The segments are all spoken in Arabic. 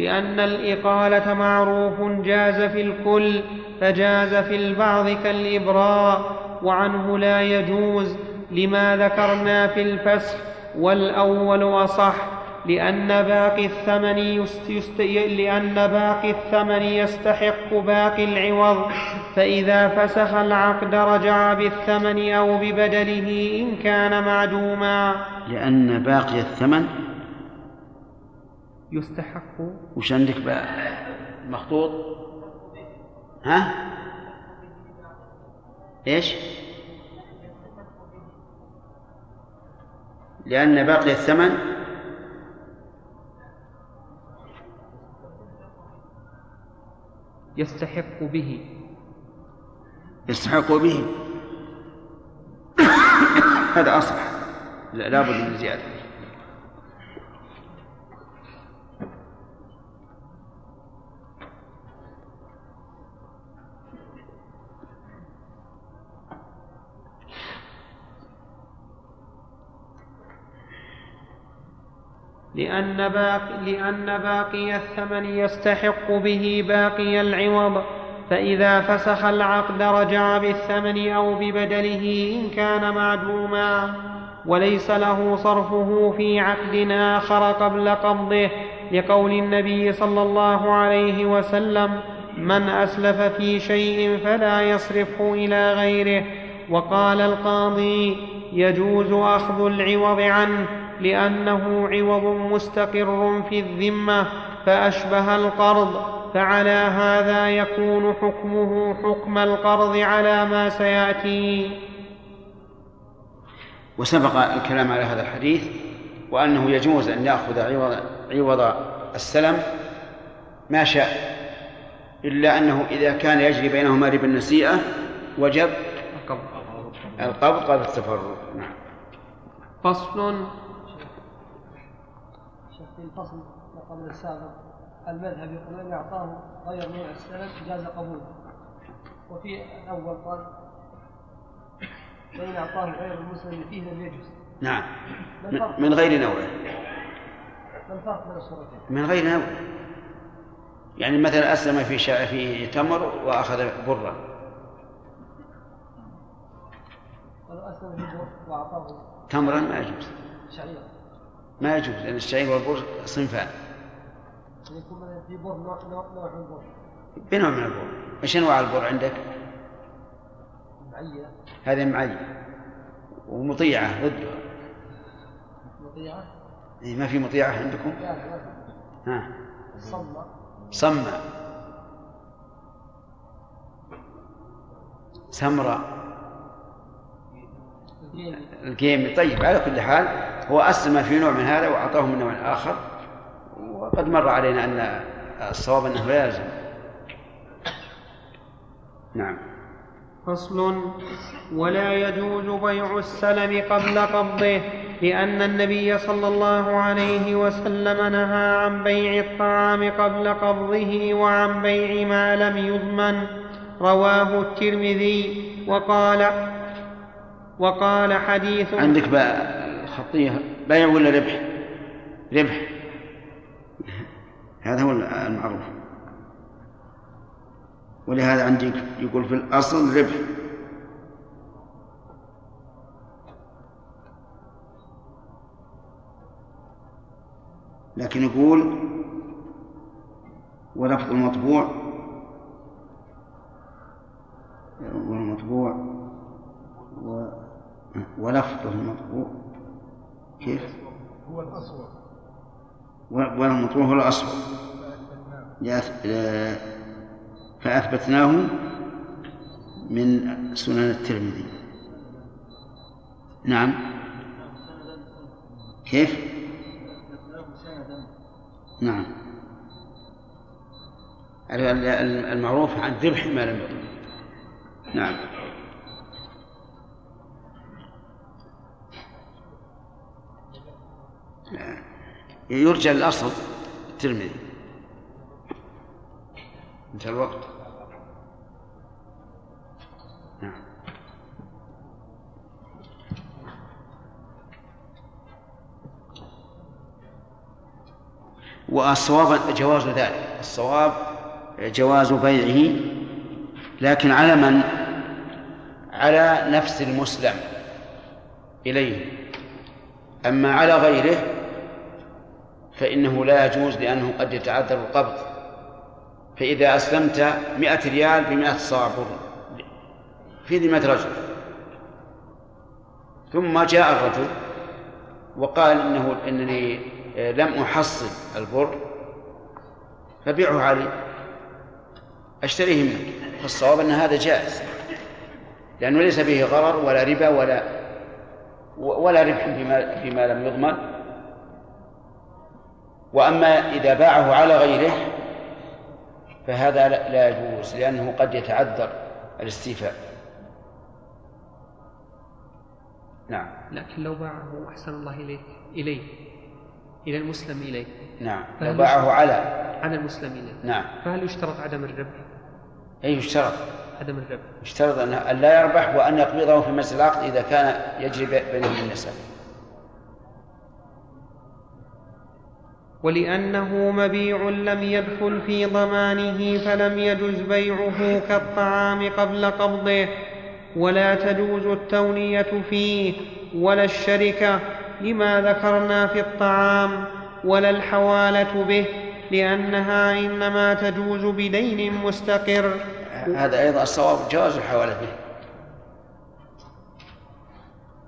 لأن الإقالة معروف جاز في الكل فجاز في البعض كالإبراء وعنه لا يجوز لما ذكرنا في الفسخ والأول أصح لأن باقي الثمن يست يست لأن باقي الثمن يستحق باقي العوض فإذا فسخ العقد رجع بالثمن أو ببدله إن كان معدوما. لأن باقي الثمن يستحق. وش عندك بقى؟ مخطوط. ها؟ إيش؟ لأن باقي الثمن؟ يستحق به. يستحق به. هذا أصح. لا بد من زيادة. لأن باقي, لأن باقي الثمن يستحق به باقي العوض. فإذا فسخ العقد رجع بالثمن أو ببدله إن كان معدوما وليس له صرفه في عقد آخر قبل قبضه. لقول النبي صلى الله عليه وسلم من أسلف في شيء فلا يصرفه إلى غيره. وقال القاضي يجوز أخذ العوض عنه. لأنه عوض مستقر في الذمة فأشبه القرض فعلى هذا يكون حكمه حكم القرض على ما سيأتي. وسبق الكلام على هذا الحديث وأنه يجوز أن يأخذ عوض عوض السلم ما شاء إلا أنه إذا كان يجري بينهما ربا النسيئة وجب القبض قبل التفرق. نعم. فصل في الفصل قبل السابق. المذهب يقول ان أعطاه غير نوع السلم جاز قبوله. وفي الأول قال فان أعطاه غير المسلم فيه لم يجوز. نعم. من غير نوع. ما الفرق بين الصورتين؟ من غير نوع. يعني مثلا أسلم في شا... في تمر وأخذ برا ولو في بر وأعطاه. تمرا ما يجوز. شعيرا. ما يجوز لأن الشعير والبر صنفان. في بر نوع من البر. بنوع من البر إيش أنواع البر عندك؟ معية. هذه معية. ومطيعة ضدها مطيعة؟ إيه ما في مطيعة عندكم؟ لا. ها. الصمة صمة. سمراء. الجيمي طيب على كل حال هو أسلم في نوع من هذا وأعطاه من نوع آخر. وقد مر علينا أن الصواب أنه لا يلزم. نعم. فصل ولا يجوز بيع السلم قبل قبضه لأن النبي صلى الله عليه وسلم نهى عن بيع الطعام قبل قبضه وعن بيع ما لم يضمن. رواه الترمذي وقال وقال حديث عندك بقى الخطية بيع ولا ربح؟ ربح. هذا هو المعروف. ولهذا عندي يقول في الأصل ربح. لكن يقول ولفظ المطبوع. والمطبوع و ولفظ المطبوع. كيف؟ هو الأصوب والمطبوع هو الأصوب لا- فأثبتناه من سنن الترمذي. نعم. كيف؟ نعم. ال- ال- المعروف عن ذبح ما لم يضمن نعم. يرجى الأصل الترمذي. انتهى الوقت. نعم. والصواب جواز ذلك. الصواب جواز بيعه لكن على من؟ على نفس المسلم إليه. أما على غيره فإنه لا يجوز لأنه قد يتعذر القبض فإذا أسلمت مئة ريال بمئة صاع في ذمة رجل. ثم جاء الرجل وقال إنه إنني لم أحصل البر فبيعه علي. أشتريه منك. فالصواب أن هذا جائز. لأنه ليس به غرر ولا ربا ولا ولا ربح فيما, فيما لم يضمن. وأما إذا باعه على غيره فهذا لا يجوز لأنه قد يتعذر الاستيفاء. نعم. لكن لو باعه أحسن الله إليك إليه إلى المسلم إليه. نعم. لو باعه على على المسلم إليه؟ نعم. فهل يشترط عدم الربح؟ أي يشترط؟ عدم الربح. يشترط أن لا يربح وأن يقبضه في مجلس العقد إذا كان يجري بينهم النسب ولأنه مبيع لم يدخل في ضمانه فلم يجز بيعه كالطعام قبل قبضه ولا تجوز التونية فيه ولا الشركة لما ذكرنا في الطعام ولا الحوالة به لأنها إنما تجوز بدين مستقر. هذا أيضا الصواب جواز الحوالة به.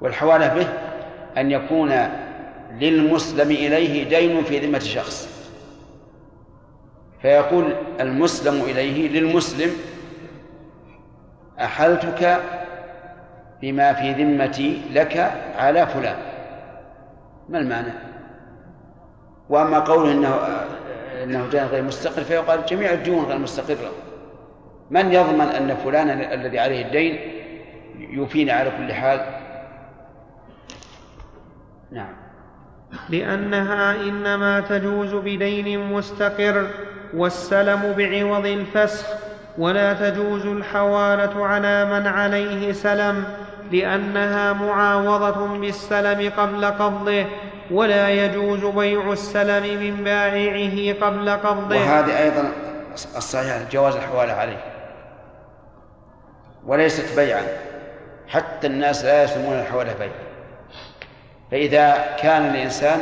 والحوالة به أن يكون للمسلم إليه دين في ذمة شخص. فيقول المسلم إليه للمسلم أحلتك بما في ذمتي لك على فلان. ما المعنى؟ وأما قوله إنه إنه دين غير مستقر فيقال جميع الديون غير مستقرة. من يضمن أن فلانا الذي عليه الدين يوفيني على كل حال؟ نعم. لأنها إنما تجوز بدين مستقر والسلم بعوض الفسخ ولا تجوز الحواله على من عليه سلم لأنها معاوضة بالسلم قبل قبضه ولا يجوز بيع السلم من بائعه قبل قبضه. وهذه أيضا الصحيح جواز الحوالة عليه. وليست بيعا حتى الناس لا يسمون الحوالة بيعا. فإذا كان الإنسان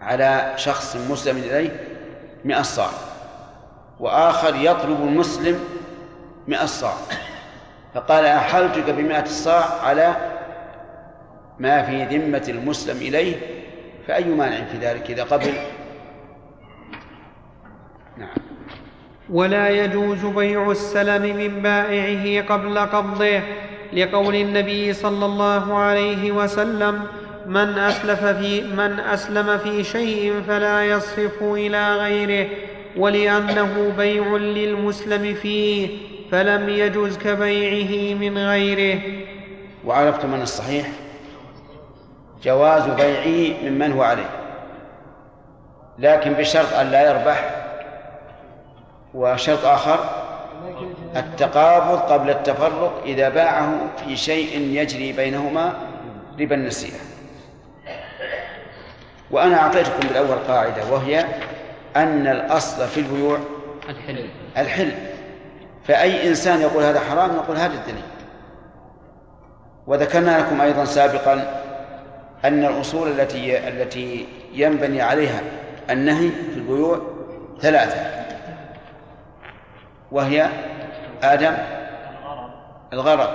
على شخص مسلم إليه مئة صاع وآخر يطلب المسلم مئة صاع. فقال أحلتك بمئة الصاع على ما في ذمة المسلم إليه؟ فأي مانع في ذلك إذا قبل؟ نعم. ولا يجوز بيع السلم من بائعه قبل قبضه. لقول النبي صلى الله عليه وسلم من أسلف في من أسلم في شيء فلا يصرف إلى غيره ولأنه بيع للمسلم فيه فلم يجز كبيعه من غيره. وعرفت من الصحيح؟ جواز بيعه ممن هو عليه. لكن بشرط أن لا يربح وشرط آخر التقابض قبل التفرق إذا باعه في شيء يجري بينهما ربا النسيئة. وأنا أعطيتكم بالأول قاعدة وهي أن الأصل في البيوع الحل الحل فأي إنسان يقول هذا حرام نقول هذا الدليل. وذكرنا لكم أيضا سابقا أن الأصول التي التي ينبني عليها النهي في البيوع ثلاثة. وهي آدم؟ الغرض.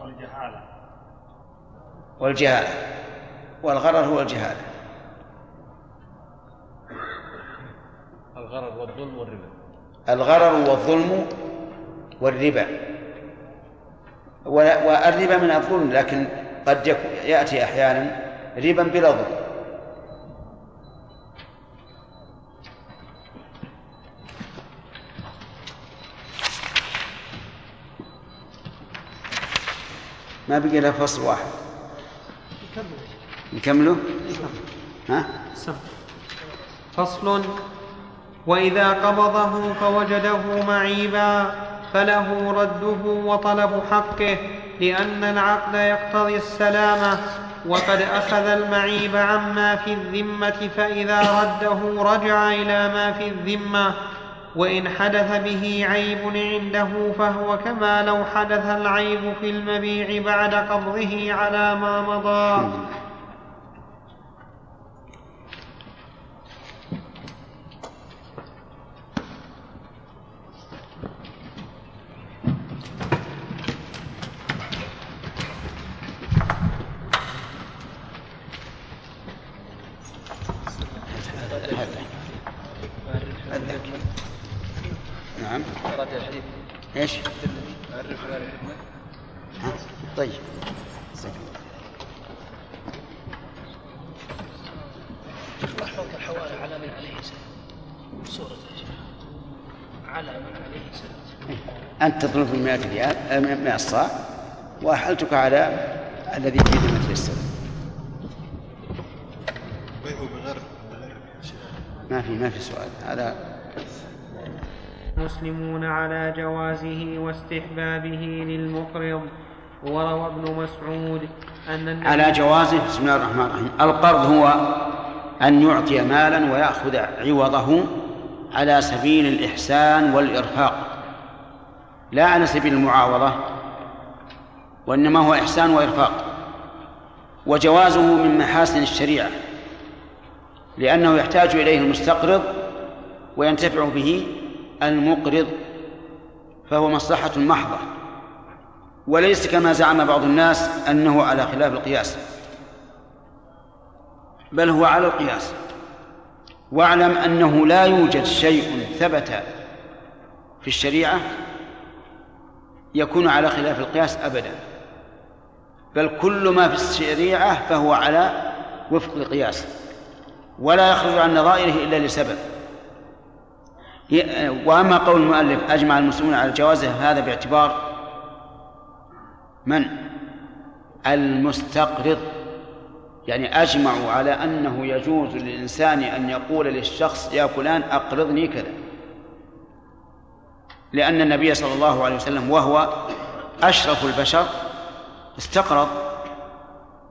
والجهالة. والجهالة. والغرر هو الجهالة. الغرر والظلم والربا. الغرر والظلم والربا. والربا من الظلم لكن قد يأتي أحيانا ربا بلا ظلم. ما بقي له فصل واحد. نكمله؟ ها؟ فصل. وإذا قبضه فوجده معيبا فله رده وطلب حقه لأن العقد يقتضي السلامة. وقد أخذ المعيب عما في الذمة فإذا رده رجع إلى ما في الذمة. وإن حدث به عيب عنده فهو كما لو حدث العيب في المبيع بعد قبضه على ما مضى نعم إيش؟ طيب. الحوالي على من عليه سلام. سورة على من عليه سلام. أنت تطلب 100 ريال 100 صاع وأحلتك على الذي في ذمة السلام ما في ما في سؤال. هذا مسلمون على جوازه واستحبابه للمقرض وروى ابن مسعود أن على جوازه بسم الله الرحمن الرحيم. القرض هو أن يعطي مالا ويأخذ عوضه على سبيل الإحسان والإرفاق لا على سبيل المعاوضة وإنما هو إحسان وإرفاق وجوازه من محاسن الشريعة لأنه يحتاج إليه المستقرض وينتفع به المقرض فهو مصلحة محضة. وليس كما زعم بعض الناس أنه على خلاف القياس. بل هو على القياس. واعلم أنه لا يوجد شيء ثبت في الشريعة يكون على خلاف القياس أبدا. بل كل ما في الشريعة فهو على وفق القياس. ولا يخرج عن نظائره إلا لسبب. وأما قول المؤلف أجمع المسلمون على جوازه هذا باعتبار من؟ المستقرض. يعني أجمعوا على أنه يجوز للإنسان أن يقول للشخص يا فلان أقرضني كذا. لأن النبي صلى الله عليه وسلم وهو أشرف البشر استقرض.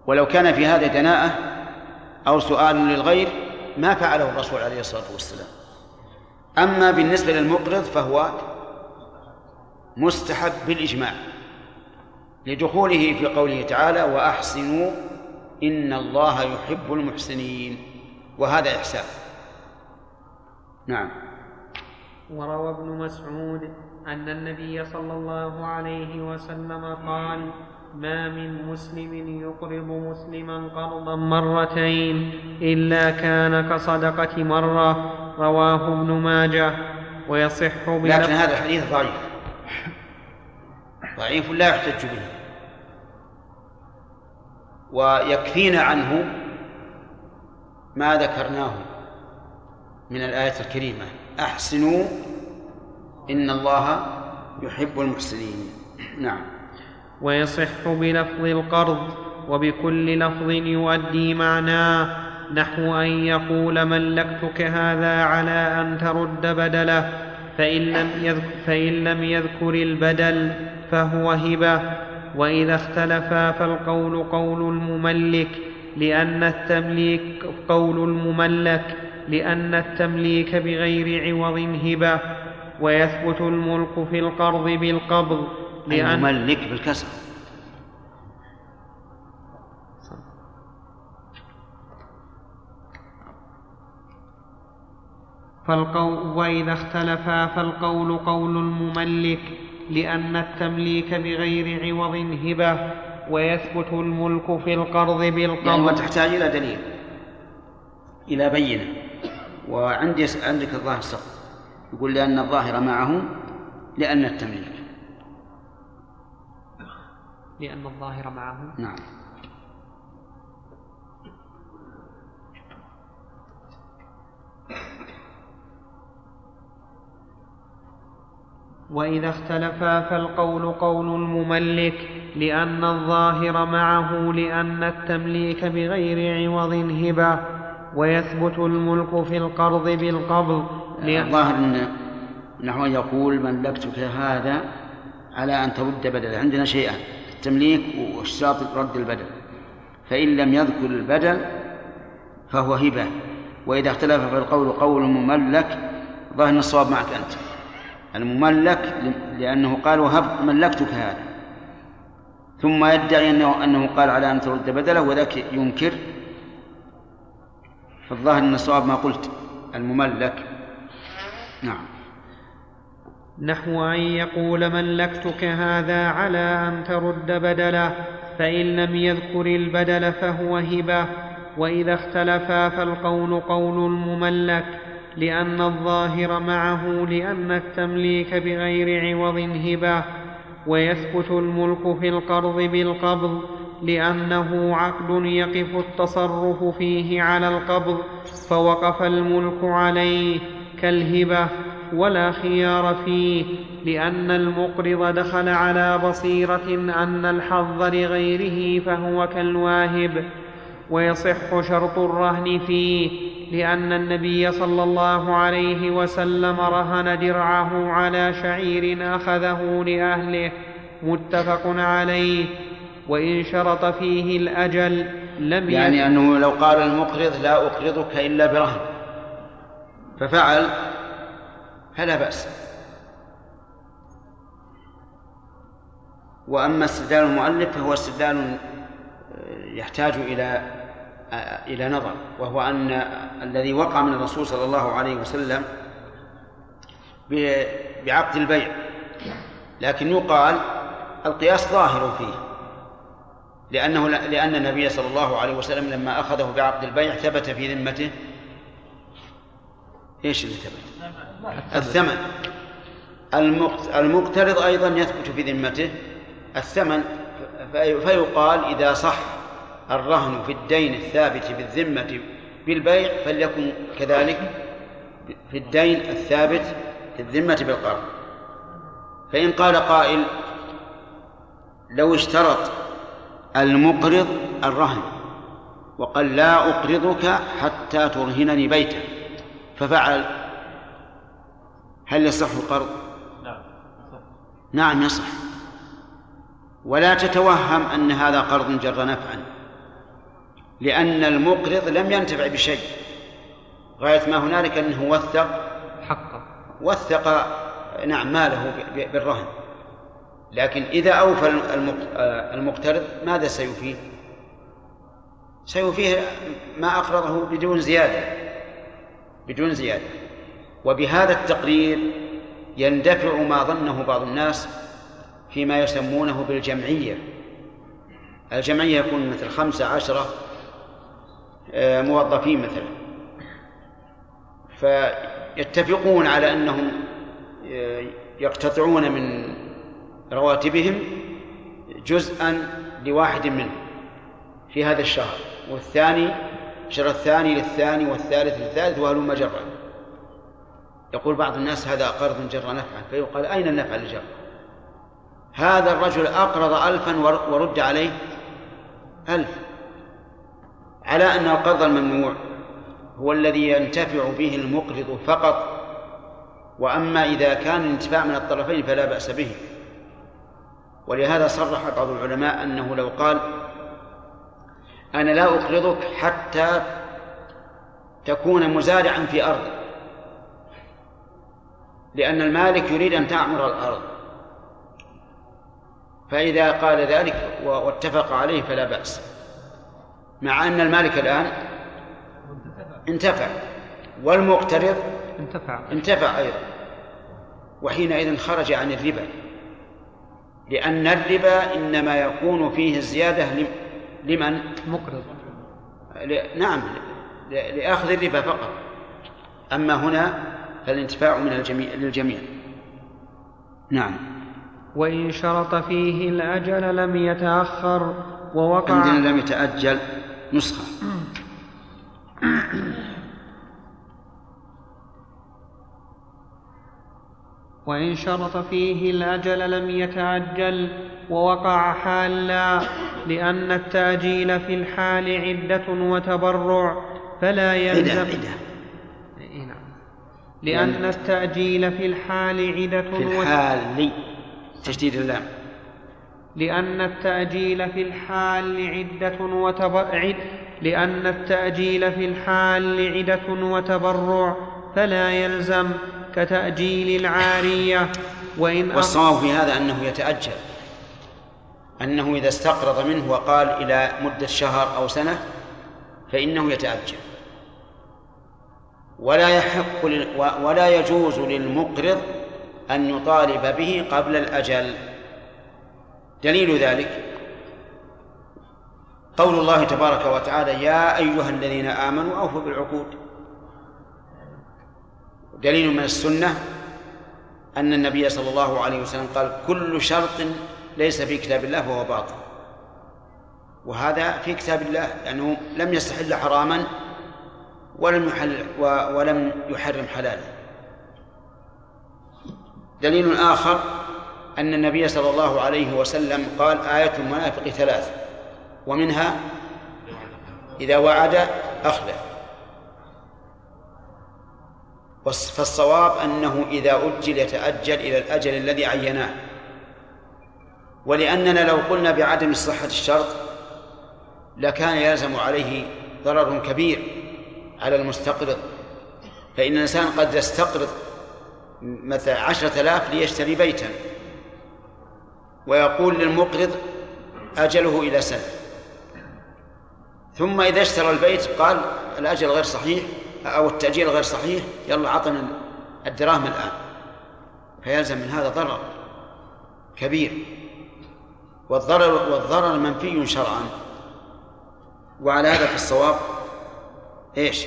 ولو كان في هذا دناءة أو سؤال للغير ما فعله الرسول عليه الصلاة والسلام. أما بالنسبة للمقرض فهو مستحب بالإجماع لدخوله في قوله تعالى وأحسنوا إن الله يحب المحسنين وهذا إحسان. نعم. وروى ابن مسعود أن النبي صلى الله عليه وسلم قال ما من مسلم يقرض مسلما قرضا مرتين إلا كان كصدقة مرة رواه ابن ماجه ويصح لكن هذا الحديث ضعيف. ضعيف لا يحتج به. ويكفينا عنه ما ذكرناه من الآية الكريمة. أحسنوا إن الله يحب المحسنين. نعم. ويصح بلفظ القرض وبكل لفظ يؤدي معناه. نحو أن يقول ملكتك هذا على أن ترد بدله فإن لم يذكر, فإن لم يذكر البدل فهو هبة. وإذا اختلفا فالقول قول المملك لأن التمليك قول المملك لأن التمليك بغير عوض هبة. ويثبت الملك في القرض بالقبض لأن المملك بالكسر. فالقول وإذا اختلفا فالقول قول المملك لأن التمليك بغير عوض هبة ويثبت الملك في القرض بالقرض. يعني وتحتاج إلى دليل إلى بينة. وعندي عندك الظاهر سقط. يقول لأن الظاهر معه لأن التمليك. لأن الظاهر معه. نعم. وإذا اختلفا فالقول قول المملك لأن الظاهر معه لأن التمليك بغير عوض هبة ويثبت الملك في القرض بالقبض. الظاهر إن نحو يقول ملكتك هذا على أن ترد بدله عندنا شيئان التمليك واشتراط رد البدل. فإن لم يذكر البدل فهو هبة. وإذا اختلف في القول قول مملك ظاهر الصواب معك أنت. المملك لأنه قال وهب ملكتك هذا. ثم يدعي أنه, أنه قال على أن ترد بدله وذاك ينكر. فالظاهر أن الصواب ما قلت المملك. نعم. نحو أن يقول ملكتك هذا على أن ترد بدله فإن لم يذكر البدل فهو هبة. وإذا اختلفا فالقول قول المملك لأن الظاهر معه لأن التمليك بغير عوض هبة. ويثبت الملك في القرض بالقبض لأنه عقد يقف التصرف فيه على القبض فوقف الملك عليه كالهبة. ولا خيار فيه لأن المقرض دخل على بصيرة أن الحظ لغيره فهو كالواهب. ويصح شرط الرهن فيه لأن النبي صلى الله عليه وسلم رهن درعه على شعير أخذه لأهله. متفق عليه. وإن شرط فيه الأجل لم يعني أنه لو قال المقرض لا أقرضك إلا برهن. ففعل فلا بأس. وأما استدلال المؤلف فهو استدلال يحتاج إلى إلى نظر وهو أن الذي وقع من الرسول صلى الله عليه وسلم بعقد البيع. لكن يقال القياس ظاهر فيه لأنه لأن النبي صلى الله عليه وسلم لما أخذه بعقد البيع ثبت في ذمته. إيش اللي ثبت؟ الثمن. المقترض أيضا يثبت في ذمته الثمن فيقال إذا صح الرهن في الدين الثابت بالذمة بالبيع فليكن كذلك في الدين الثابت في الذمة بالقرض. فإن قال قائل لو اشترط المقرض الرهن وقال لا أقرضك حتى ترهنني بيتا ففعل هل يصح القرض؟ نعم نعم يصح. ولا تتوهم أن هذا قرض جر نفعا لأن المقرض لم ينتفع بشيء. غاية ما هنالك أنه وثق. حقه. وثق نعم ماله بالرهن. لكن إذا أوفى المقترض ماذا سيفيه؟ سيفيه ما أقرضه بدون زيادة. بدون زيادة. وبهذا التقرير يندفع ما ظنه بعض الناس فيما يسمونه بالجمعية. الجمعية يكون مثل خمسة عشرة آه، موظفين مثلا. فيتفقون على أنهم آه، يقتطعون من رواتبهم جزءا لواحد منهم في هذا الشهر. والثاني الشهر الثاني للثاني والثالث للثالث وهلم جرا. يقول بعض الناس هذا قرض جر نفعا فيقال أين النفع الجر هذا الرجل أقرض ألفا ورد عليه ألف على أن القرض الممنوع هو الذي ينتفع به المقرض فقط وأما إذا كان الانتفاع من الطرفين فلا بأس به. ولهذا صرح بعض العلماء أنه لو قال أنا لا أقرضك حتى تكون مزارعا في أرض لأن المالك يريد أن تعمر الأرض. فإذا قال ذلك واتفق عليه فلا بأس. مع أن المالك الآن انتفع. والمقترض انتفع. انتفع أيضا. وحينئذ خرج عن الربا. لأن الربا إنما يكون فيه الزيادة لمن؟ مقرض. نعم لأخذ الربا فقط. أما هنا فالانتفاع من الجميع للجميع. نعم. وإن شرط فيه الأجل لم يتأخر ووقع عندنا لم يتأجل نسخة. وإن شرط فيه الأجل لم يتعجل ووقع حالا لأن التأجيل في الحال عدة وتبرع فلا يلزم عدة. نعم لأن التأجيل في الحال عدة في الحال تشديد اللام. لأن التأجيل في الحال عدة وتبرع لأن التأجيل في الحال عدة وتبرع فلا يلزم كتأجيل العارية. وإن والصواب في هذا أنه يتأجل. أنه إذا استقرض منه وقال إلى مدة شهر أو سنة فإنه يتأجل. ولا يحق ولا يجوز للمقرض أن يطالب به قبل الأجل. دليل ذلك قول الله تبارك وتعالى يا أيها الذين آمنوا أوفوا بالعقود. دليل من السنة أن النبي صلى الله عليه وسلم قال كل شرط ليس في كتاب الله فهو باطل. وهذا في كتاب الله لأنه لم يستحل حراما ولم يحل ولم يحرم حلالا دليل آخر أن النبي صلى الله عليه وسلم قال آية المنافق ثلاث ومنها إذا وعد أخلف فالصواب أنه إذا أجل يتأجل إلى الأجل الذي عيناه. ولأننا لو قلنا بعدم صحة الشرط لكان يلزم عليه ضرر كبير. على المستقرض. فإن الإنسان قد يستقرض مثلا عشرة آلاف ليشتري بيتا ويقول للمقرض أجله إلى سنة. ثم إذا اشترى البيت قال الأجل غير صحيح أو التأجيل غير صحيح يلا عطنا الدراهم الآن. فيلزم من هذا ضرر كبير. والضرر والضرر منفي شرعا. وعلى هذا في الصواب إيش؟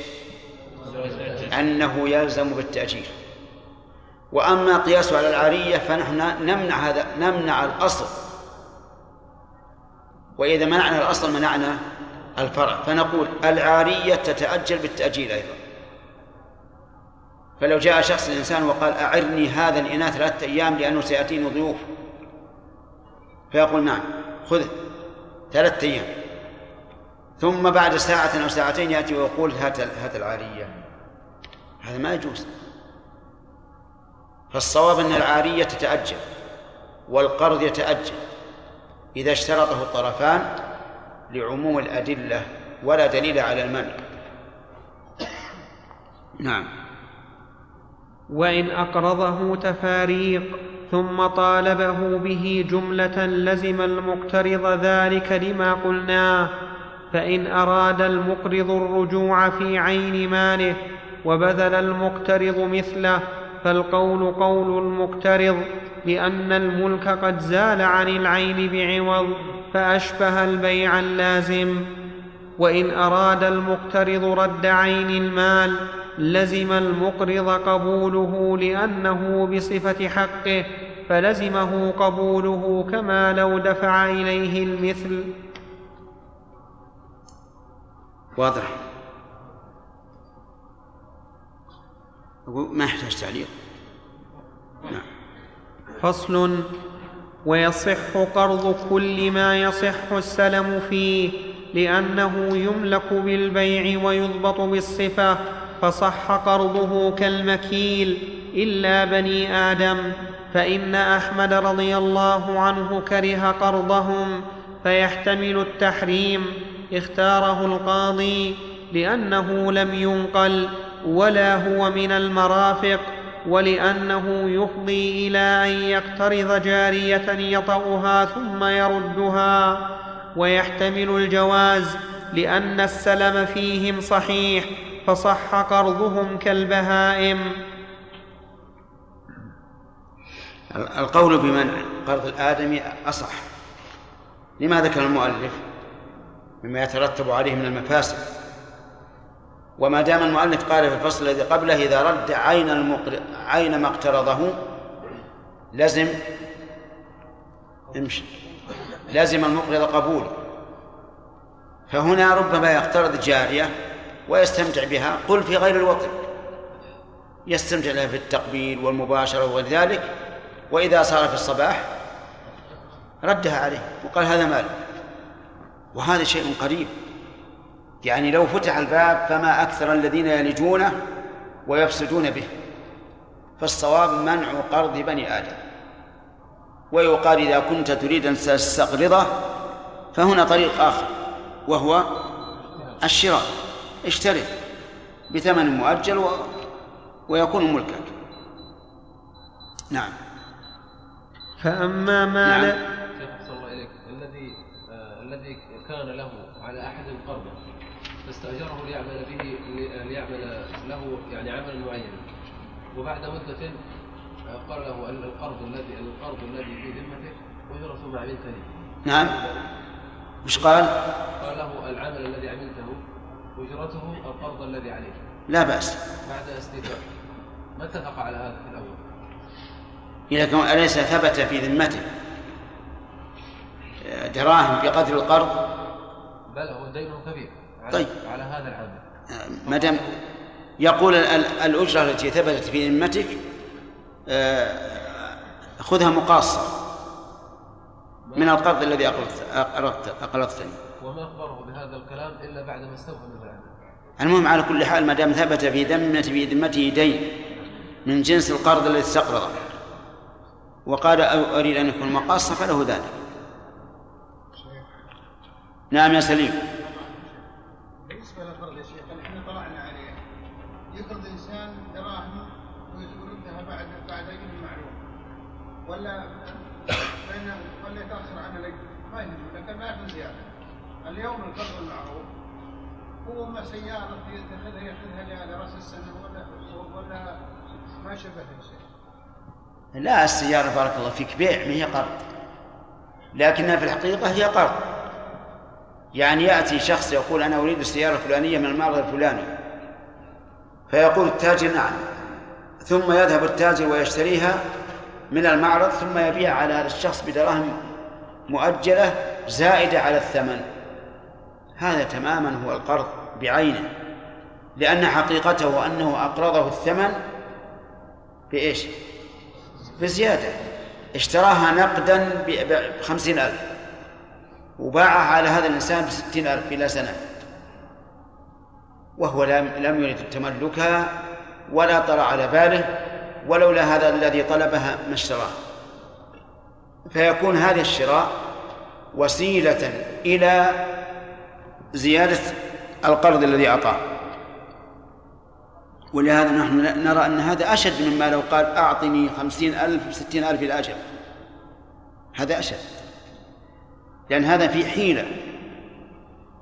أنه يلزم بالتأجيل وأما قياسه على العارية فنحن نمنع هذا نمنع الأصل. وإذا منعنا الأصل منعنا الفرع. فنقول العارية تتأجل بالتأجيل أيضا. فلو جاء شخص الإنسان وقال أعرني هذا الإناث ثلاثة أيام لأنه سيأتيني ضيوف. فيقول نعم خذ ثلاثة أيام. ثم بعد ساعة أو ساعتين يأتي ويقول هات هات العارية. هذا ما يجوز. فالصواب أن العارية تتأجل والقرض يتأجل إذا اشترطه الطرفان لعموم الأدلة ولا دليل على المنع. نعم. وإن أقرضه تفاريق ثم طالبه به جملة لزم المقترض ذلك لما قلناه فإن أراد المقرض الرجوع في عين ماله وبذل المقترض مثله فالقول قول المقترض لأن الملك قد زال عن العين بعوض فأشبه البيع اللازم. وإن أراد المقترض رد عين المال لزم المقرض قبوله لأنه بصفة حقه فلزمه قبوله كما لو دفع إليه المثل. واضح. ما يحتاج تعليق. نعم. فصل ويصح قرض كل ما يصح السلم فيه لأنه يملك بالبيع ويضبط بالصفة فصح قرضه كالمكيل إلا بني آدم. فإن أحمد رضي الله عنه كره قرضهم فيحتمل التحريم. اختاره القاضي لأنه لم ينقل ولا هو من المرافق ولأنه يفضي إلى أن يقترض جارية يطأها ثم يردها ويحتمل الجواز لأن السلم فيهم صحيح فصح قرضهم كالبهائم. القول بمنع قرض الآدمي أصح. لما ذكر المؤلف؟ مما يترتب عليه من المفاسد. وما دام المؤلف قال في الفصل الذي قبله إذا رد عين المقر... عين ما اقترضه لزم امشي. لازم المقرض قبول. فهنا ربما يقترض جارية ويستمتع بها. قل في غير الوطن يستمتع لها في التقبيل والمباشرة وغير ذلك وإذا صار في الصباح ردها عليه وقال هذا مال وهذا شيء قريب. يعني لو فتح الباب فما أكثر الذين يلجونه ويفسدون به. فالصواب منع قرض بني آدم. ويقال إذا كنت تريد أن تستقرضه فهنا طريق آخر وهو الشراء. اشتري بثمن مؤجل و... ويكون ملكك. نعم. فأما ما نعم. لا كان له على أحد القرض فاستأجره ليعمل به ليعمل له يعني عملا معينا وبعد مدة قال له أن القرض الذي القرض الذي في ذمتك أجرته ما عملت لي. نعم. مش قال؟ قال له العمل الذي عملته أجرته القرض الذي عليك لا بأس. بعد استيفاء. ما اتفق على هذا في الأول؟ إذا كان أليس ثبت في ذمته؟ دراهم بقدر القرض؟ بل هو دين كبير على, طيب. على هذا العمل. ما دام يقول الأجرة التي ثبتت في ذمتك آه، خذها مقاصة من القرض الذي أقرضت أقرضتني. وما أخبره بهذا الكلام إلا بعد ما استوفى العمل. المهم على كل حال ما دام ثبت في ذمته في ذمته دين من جنس القرض الذي استقرضه وقال أريد أن يكون مقاصة فله ذلك. نعم يا سليم. بالنسبة للقرض يا شيخ إحنا طلعنا عليه. يقرض إنسان دراهم ويردها بعد بعد أجل معلوم. ولا فإن ولا يتأخر عن الأجل ما يجوز لكن ما يأخذ زيادة. اليوم القرض المعروف هو ما سيارة يتخذها يأخذها لرأس السنة ولا ولا ما شبه شيء. لا السيارة بارك الله فيك بيع ما هي قرض. لكنها في الحقيقة هي قرض. يعني يأتي شخص يقول أنا أريد السيارة الفلانية من المعرض الفلاني. فيقول التاجر نعم. ثم يذهب التاجر ويشتريها من المعرض ثم يبيع على هذا الشخص بدراهم مؤجلة زائدة على الثمن. هذا تماما هو القرض بعينه لأن حقيقته أنه أقرضه الثمن بإيش؟ بزيادة. اشتراها نقدا بخمسين ألف. وباعها على هذا الإنسان بستين ألف إلى سنة. وهو لم يرد تملكها ولا طرى على باله ولولا هذا الذي طلبها ما اشتراه. فيكون هذا الشراء وسيلة إلى زيادة القرض الذي أعطاه. ولهذا نحن نرى أن هذا أشد مما لو قال أعطني خمسين ألف ستين ألف إلى أجل. هذا أشد. لأن هذا في حيلة.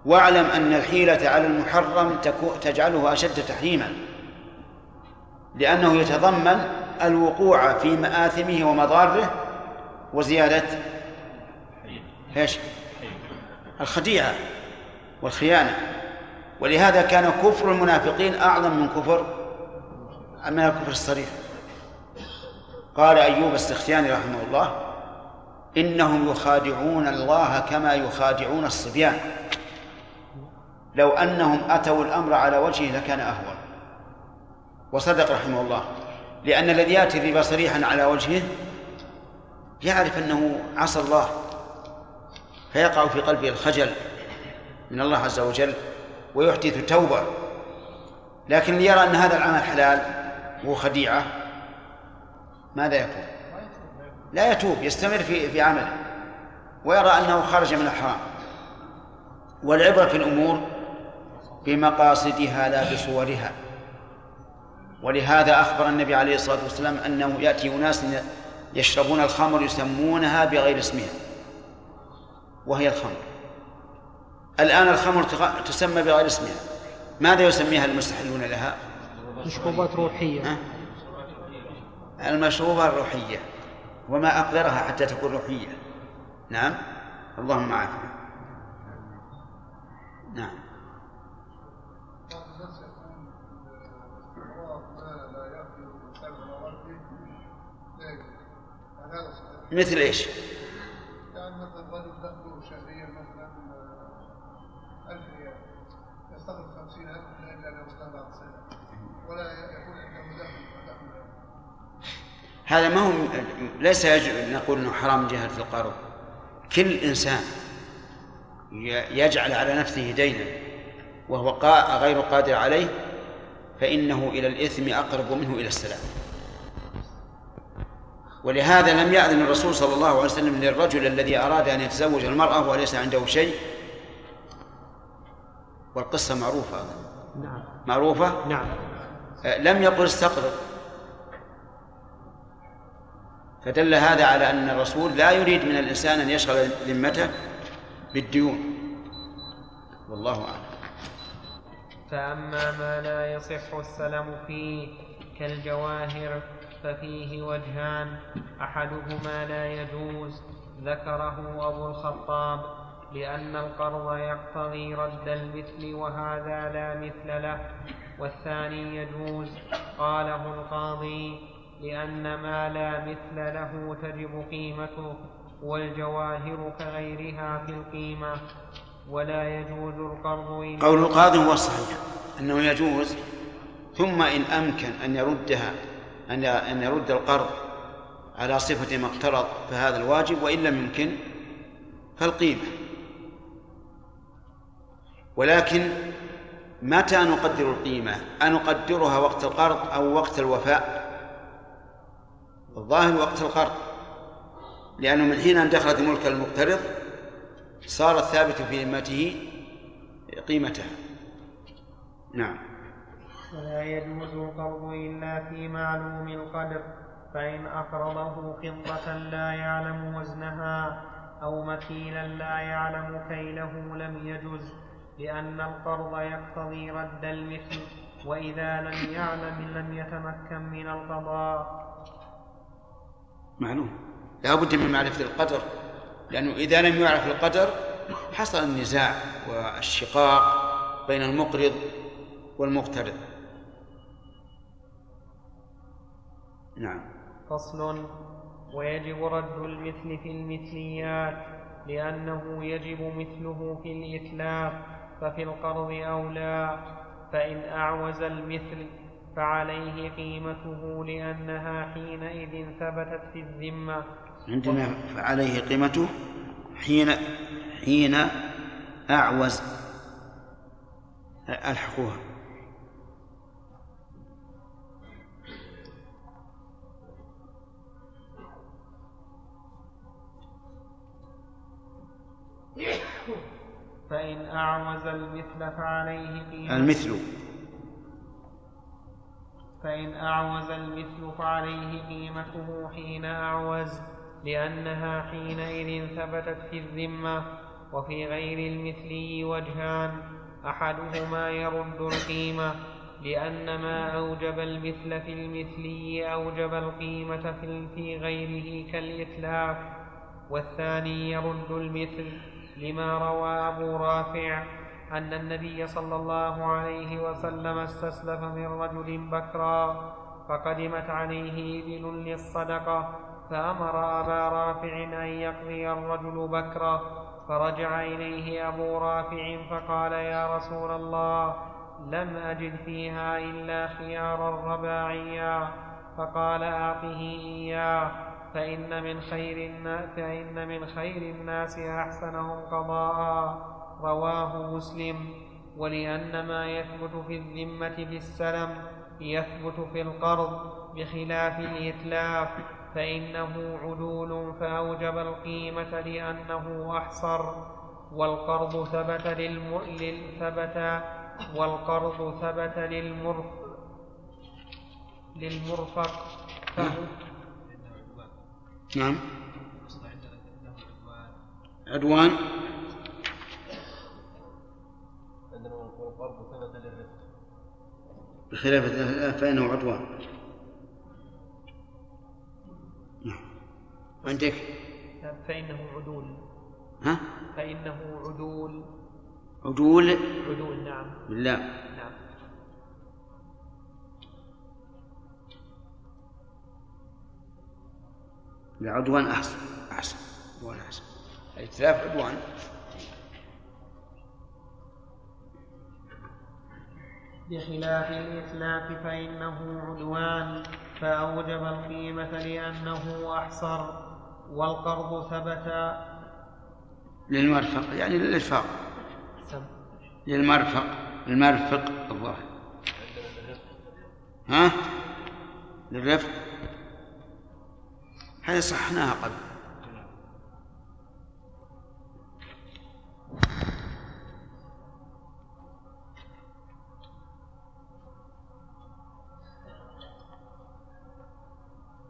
واعلم أن الحيلة على المحرم تجعله أشد تحريما. لأنه يتضمن الوقوع في مآثمه ومضاره وزيادة إيش؟ الخديعة والخيانة. ولهذا كان كفر المنافقين أعظم من كفر من الكفر الصريح. قال أيوب السختياني رحمه الله إنهم يخادعون الله كما يخادعون الصبيان. لو أنهم أتوا الأمر على وجهه لكان أهون. وصدق رحمه الله. لأن الذي يأتي الربا صريحا على وجهه يعرف أنه عصى الله. فيقع في قلبه الخجل من الله عز وجل ويحدث توبة لكن ليرى أن هذا العمل حلال وهو خديعة ماذا يكون؟ لا يتوب يستمر في في عمله ويرى أنه خرج من الحرام. والعبرة في الأمور بمقاصدها لا بصورها. ولهذا أخبر النبي عليه الصلاة والسلام أنه يأتي أناس يشربون الخمر يسمونها بغير اسمها وهي الخمر. الآن الخمر تسمى بغير اسمها. ماذا يسميها المستحلون لها؟ مشروبات روحية. المشروبة الروحية. وما أقدرها حتى تكون روحية. نعم؟ اللهم عافنا. نعم. مثل إيش؟ يعني مثلا دخله شهريا مثلا 1000 ريال يستغرق 50000 الا سنه ولا هذا ما هو ليس يجب نقول إنه حرام من جهة القرض. كل إنسان يجعل على نفسه دينا وهو غير قادر عليه فإنه إلى الإثم أقرب منه إلى السلام. ولهذا لم يأذن الرسول صلى الله عليه وسلم للرجل الذي أراد أن يتزوج المرأة وليس عنده شيء. والقصة معروفة. نعم. معروفة؟ نعم. آه، لم يقل استقرض. فدل هذا على أن الرسول لا يريد من الإنسان أن يشغل ذمته بالديون. والله أعلم. فأما ما لا يصح السلم فيه كالجواهر ففيه وجهان أحدهما لا يجوز ذكره أبو الخطاب لأن القرض يقتضي رد المثل وهذا لا مثل له والثاني يجوز قاله القاضي لأن ما لا مثل له تجب قيمته والجواهر كغيرها في القيمة ولا يجوز القرض قول القاضي هو الصحيح أنه يجوز ثم إن أمكن أن يردها أن أن يرد القرض على صفة ما اقترض فهذا الواجب وإن لم يمكن فالقيمة. ولكن متى نقدر القيمة؟ أنقدرها وقت القرض أو وقت الوفاء؟ الظاهر وقت القرض لأنه من حين أن دخلت ملك المقترض صار الثابت في ذمته قيمتها. نعم. ولا يجوز القرض إلا في معلوم القدر فإن أقرضه فضة لا يعلم وزنها أو مكيلا لا يعلم كيله لم يجز لأن القرض يقتضي رد المثل وإذا لم يعلم لم يتمكن من القضاء. معلوم. لا بد من معرفة القدر لأنه إذا لم يعرف القدر حصل النزاع والشقاق بين المقرض والمقترض. نعم. فصل ويجب رد المثل في المثليات لأنه يجب مثله في الإتلاف ففي القرض أولى فإن أعوز المثل فعليه قيمته لأنها حينئذ ثبتت في الذمة. عندنا فعليه قيمته حين حين أعوز ألحقوها. فإن أعوز المثل فعليه قيمته. المثل. فإن أعوز المثل فعليه قيمته حين أعوز لأنها حينئذ ثبتت في الذمة وفي غير المثلي وجهان. أحدهما يرد القيمة لأن ما أوجب المثل في المثلي أوجب القيمة في غيره كالإتلاف. والثاني يرد المثل لما روى أبو رافع أن النبي صلى الله عليه وسلم استسلف من رجل بكرا فقدمت عليه إبل للصدقة فأمر أبا رافع أن يقضي الرجل بكرا فرجع إليه أبو رافع فقال يا رسول الله لم أجد فيها إلا خيار الرباعيا فقال أعطه إياه فإن من خير الناس فإن من خير الناس أحسنهم قضاء رواه مسلم ولأن ما يثبت في الذمة في السلم يثبت في القرض بخلاف الإتلاف فإنه عدول فأوجب القيمة لأنه أحصر والقرض ثبت للم... ثبت والقرض ثبت للمرف للمرفق. فهو نعم. عدوان؟ بخلاف فإنه عدوان نعم. عندك؟ فإنه عدول. ها؟ فإنه عدول. عدول؟ عدول نعم. بالله. نعم. العدوان أحسن أحسن عدوان أحسن. الائتلاف عدوان. بخلاف الإتلاف فإنه عدوان فأوجب القيمة لأنه أحصر. والقرض ثبت. للمرفق يعني للإرفاق. للمرفق المرفق الظاهر. ها؟ للرفق. هذه صحناها قبل.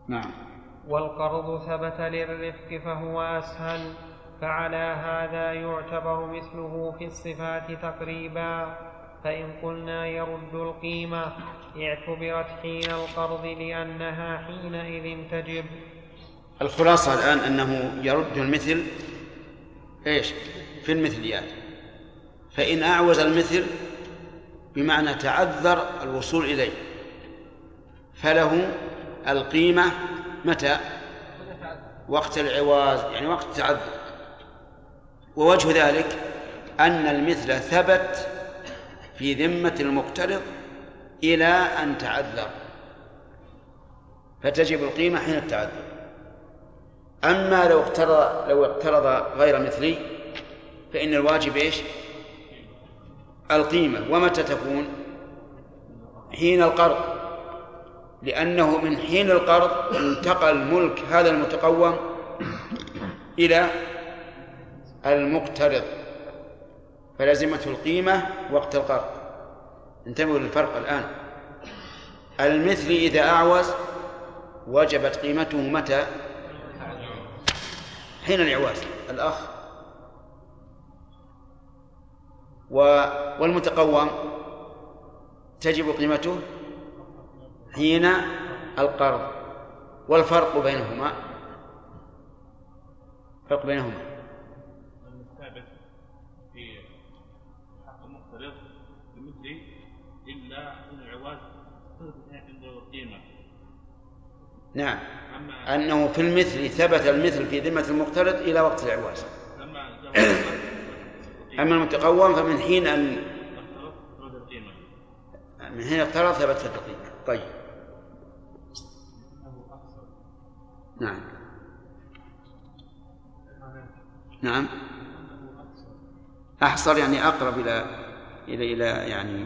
نعم. والقرض ثبت للرفق فهو أسهل فعلى هذا يعتبر مثله في الصفات تقريبا. فإن قلنا يرد القيمة اعتبرت حين القرض لأنها حينئذ تجب. الخلاصة الآن أنه يرد المثل إيش؟ في المثليات فإن أعوز المثل بمعنى تعذر الوصول إليه فله القيمة متى؟ وقت العواز يعني وقت التعذر. ووجه ذلك أن المثل ثبت في ذمة المقترض إلى أن تعذر. فتجب القيمة حين التعذر. أما لو اقترض لو اقترض غير مثلي فإن الواجب إيش؟ القيمة. ومتى تكون؟ حين القرض. لأنه من حين القرض انتقل ملك هذا المتقوم إلى المقترض فلزمته القيمة وقت القرض. انتبهوا للفرق الآن. المثل إذا أعوز وجبت قيمته متى؟ حين الإعواز. الأخ والمتقوم تجب قيمته حين القرض والفرق بينهما. الفرق بينهما. الثابت في حق المقترض إلا أن العواز عنده قيمة نعم. أنه في المثل ثبت المثل في ذمة المقترض إلى وقت الإعواز أما المتقوم فمن حين أن من حين اقترض ثبتت القيمة. طيب. نعم. نعم. أحصر يعني أقرب إلى إلى إلى يعني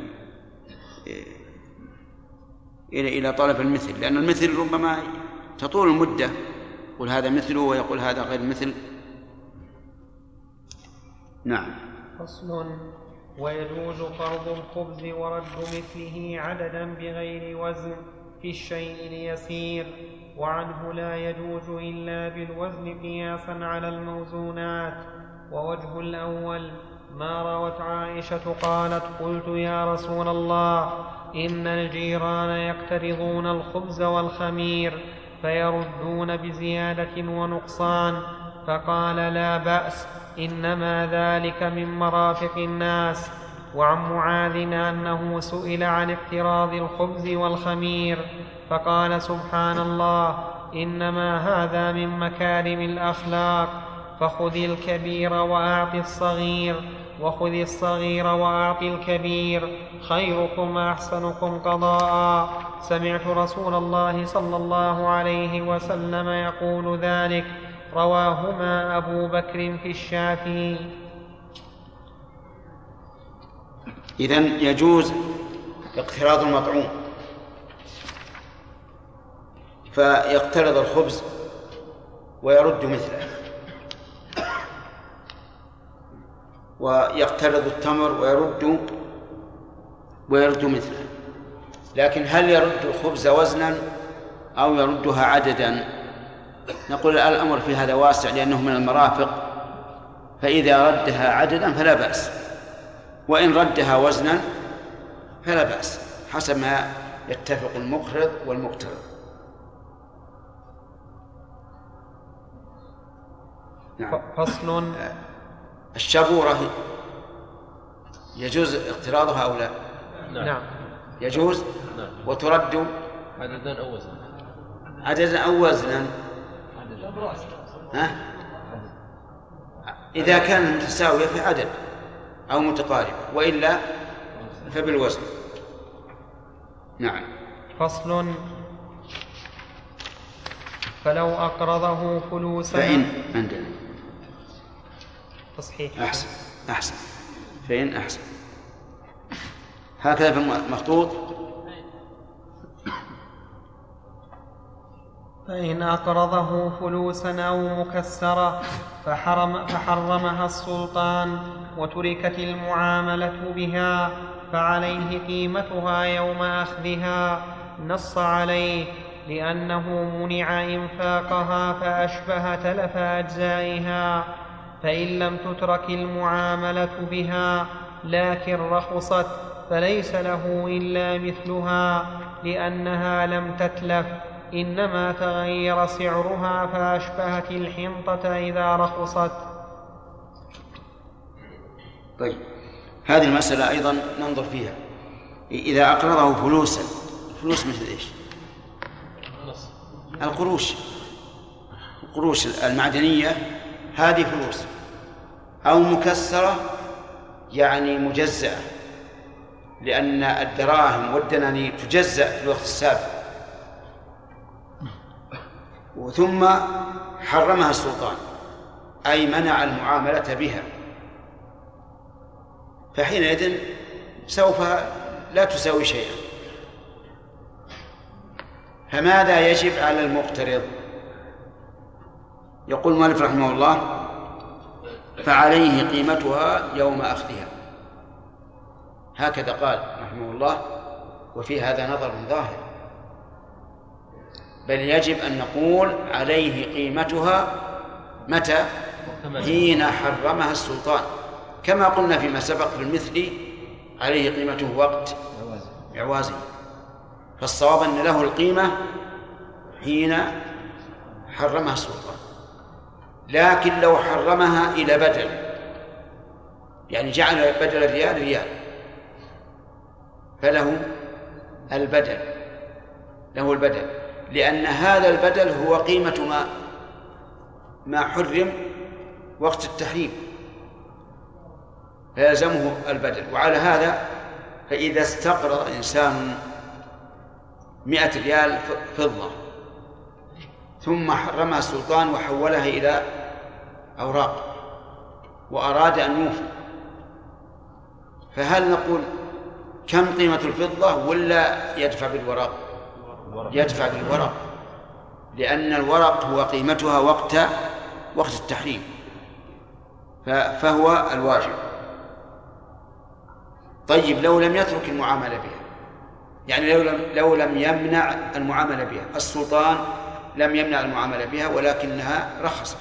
إلى إلى طلب المثل لأن المثل ربما تطول المدة. يقول هذا مثله ويقول هذا غير مثل. نعم. فصل. ويجوز قرض الخبز ورد مثله عددا بغير وزن في الشيء اليسير. وعنه لا يجوز إلا بالوزن قياسا على الموزونات. ووجه الأول ما روت عائشة قالت قلت يا رسول الله إن الجيران يقترضون الخبز والخمير فيردون بزيادة ونقصان. فقال لا بأس إنما ذلك من مرافق الناس. وعن معاذ أنه سئل عن اقتراض الخبز والخمير فقال سبحان الله إنما هذا من مكارم الأخلاق فخذ الكبير وأعط الصغير وخذ الصغير وأعط الكبير خيركم أحسنكم قضاء. سمعت رسول الله صلى الله عليه وسلم يقول ذلك رواهما أبو بكر في الشافعي. إذن يجوز اقتراض المطعوم. فيقترض الخبز ويرد مثله. ويقترض التمر ويرد ويرد مثله. لكن هل يرد الخبز وزنا أو يردها عددا؟ نقول الأمر في هذا واسع لأنه من المرافق فإذا ردها عددا فلا بأس. وإن ردها وزنا فلا بأس حسب ما يتفق المقرض والمقترض نعم. فصل الشبورة يجوز اقتراضها أو لا؟ نعم, نعم. يجوز نعم. وترد عددا أو وزنا عددا أو وزنا ها؟ إذا كان متساوية في عدد أو متقارب وإلا فبالوزن. نعم. فصل. فلو أقرضه فلوسا فإن عندنا. تصحيح. أحسن. أحسن. فإن أحسن. هكذا في المخطوط. فإن أقرضه فلوسا أو مكسرة فحرم فحرمها السلطان وتركت المعاملة بها فعليه قيمتها يوم أخذها. نص عليه لأنه منع إنفاقها فأشبه تلف أجزائها. فإن لم تترك المعاملة بها لكن رخصت فليس له إلا مثلها لأنها لم تتلف. إنما تغير سعرها فأشبهت الحنطة إذا رخصت. طيب هذه المسألة أيضا ننظر فيها. إذا أقرضه فلوسا فلوس مثل إيش؟ القروش. القروش المعدنية هذه فلوس. أو مكسرة يعني مجزأة لأن الدراهم والدنانير تجزأ في الوقت السابق. ثم حرمها السلطان أي منع المعاملة بها. فحينئذ سوف لا تساوي شيئا. فماذا يجب على المقترض؟ يقول المؤلف رحمه الله فعليه قيمتها يوم أخذها. هكذا قال رحمه الله وفي هذا نظر ظاهر. بل يجب أن نقول عليه قيمتها متى؟ حين حرمها السلطان. كما قلنا فيما سبق في المثل عليه قيمته وقت إعوازه فالصواب أن له القيمة حين حرمها السلطان. لكن لو حرمها إلى بدل يعني جعل بدل الريال ريال فله البدل له البدل لأن هذا البدل هو قيمة ما ما حرم وقت التحريم. فيلزمه البدل. وعلى هذا فإذا استقرض إنسان مئة ريال فضة ثم حرمها السلطان وحولها إلى أوراق وأراد أن يوفي. فهل نقول كم قيمة الفضة ولا يدفع بالورق يدفع بالورق. لأن الورق هو قيمتها وقت وقت التحريم. فهو الواجب. طيب لو لم يترك المعاملة بها. يعني لو لم لو لم يمنع المعاملة بها. السلطان لم يمنع المعاملة بها ولكنها رخصت.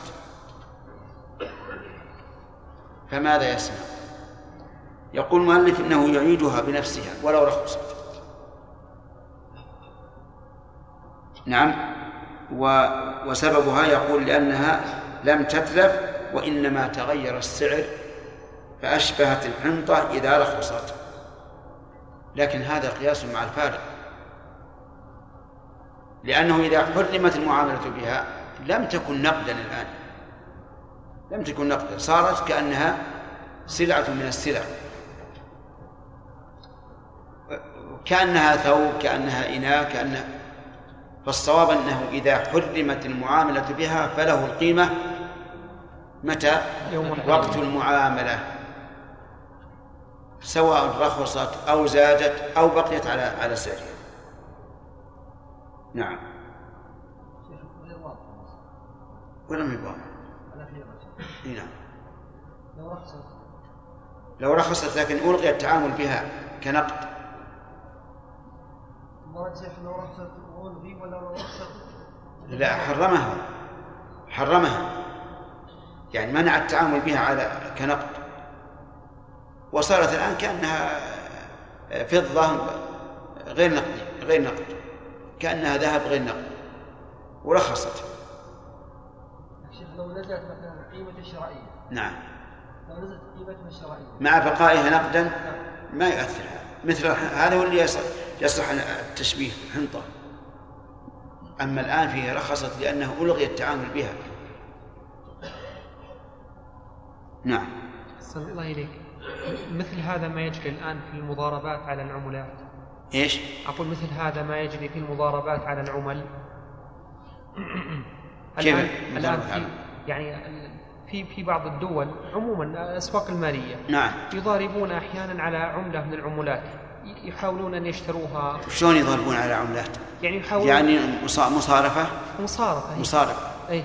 فماذا يصنع؟ يقول المؤلف إنه يعيدها بنفسها ولو رخصت. نعم. و وسببها يقول لأنها لم تتلف وإنما تغير السعر فأشبهت الحنطة إذا رخصت لكن هذا قياس مع الفارق. لأنه إذا حرمت المعاملة بها لم تكن نقدا الآن. لم تكن نقدا. صارت كأنها سلعة من السلع. كأنها ثوب كأنها إناء كأنها فالصواب أنه إذا حرمت المعاملة بها فله القيمة. متى؟ يوم وقت المعاملة. سواء رخصت أو زادت أو بقيت على على سعرها. نعم. ولم يبقى. نعم. لو رخصت لو رخصت لكن ألغي التعامل بها كنقد. ولا لو رخصت لا حرمها. حرمها. يعني منع التعامل بها على كنقد. وصارت الآن كأنها فضة غير نقد غير نقد. كأنها ذهب غير نقد. ورخصت. لو نزلت مثلا قيمة الشرائية نعم. لو نزلت قيمتها الشرائية مع بقائها نقدا ما يؤثر مثل هذا هو اللي يصلح التشبيه حنطة. أما الآن فيه رخصت لأنه ألغي التعامل بها. نعم. أحسن الله إليك. مثل هذا ما يجري الآن في المضاربات على العملات. إيش؟ أقول مثل هذا ما يجري في المضاربات على العمل. كيف الآن, الآن في يعني في في بعض الدول عموما الأسواق المالية. نعم. يضاربون أحيانا على عملة من العملات. يحاولون أن يشتروها. شلون يضربون على عملات؟ يعني يحاولون يعني مصارفة؟ مصارفة مصارفة. أي.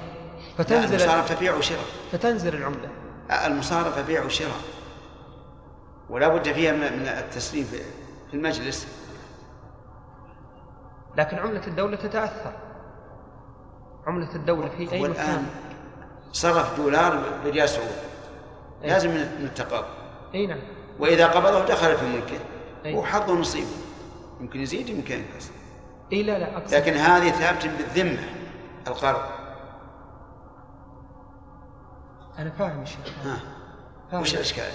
فتنزل المصارفة بيع وشراء. فتنزل العملة. المصارفة بيع وشراء. ولا بد فيها من التسليم في المجلس. لكن عملة الدولة تتأثر. عملة الدولة في أي مكان. صرف دولار بريال سعودي لازم نتقاضى. إي نعم. وإذا قبضه دخل في ملكه. هو حظه نصيبه يمكن يزيد يمكن ينقص. اي لا لا أقصد. لكن هذه ثابته بالذمة القرض. أنا فاهم الشيخ ها. وش الأشكال؟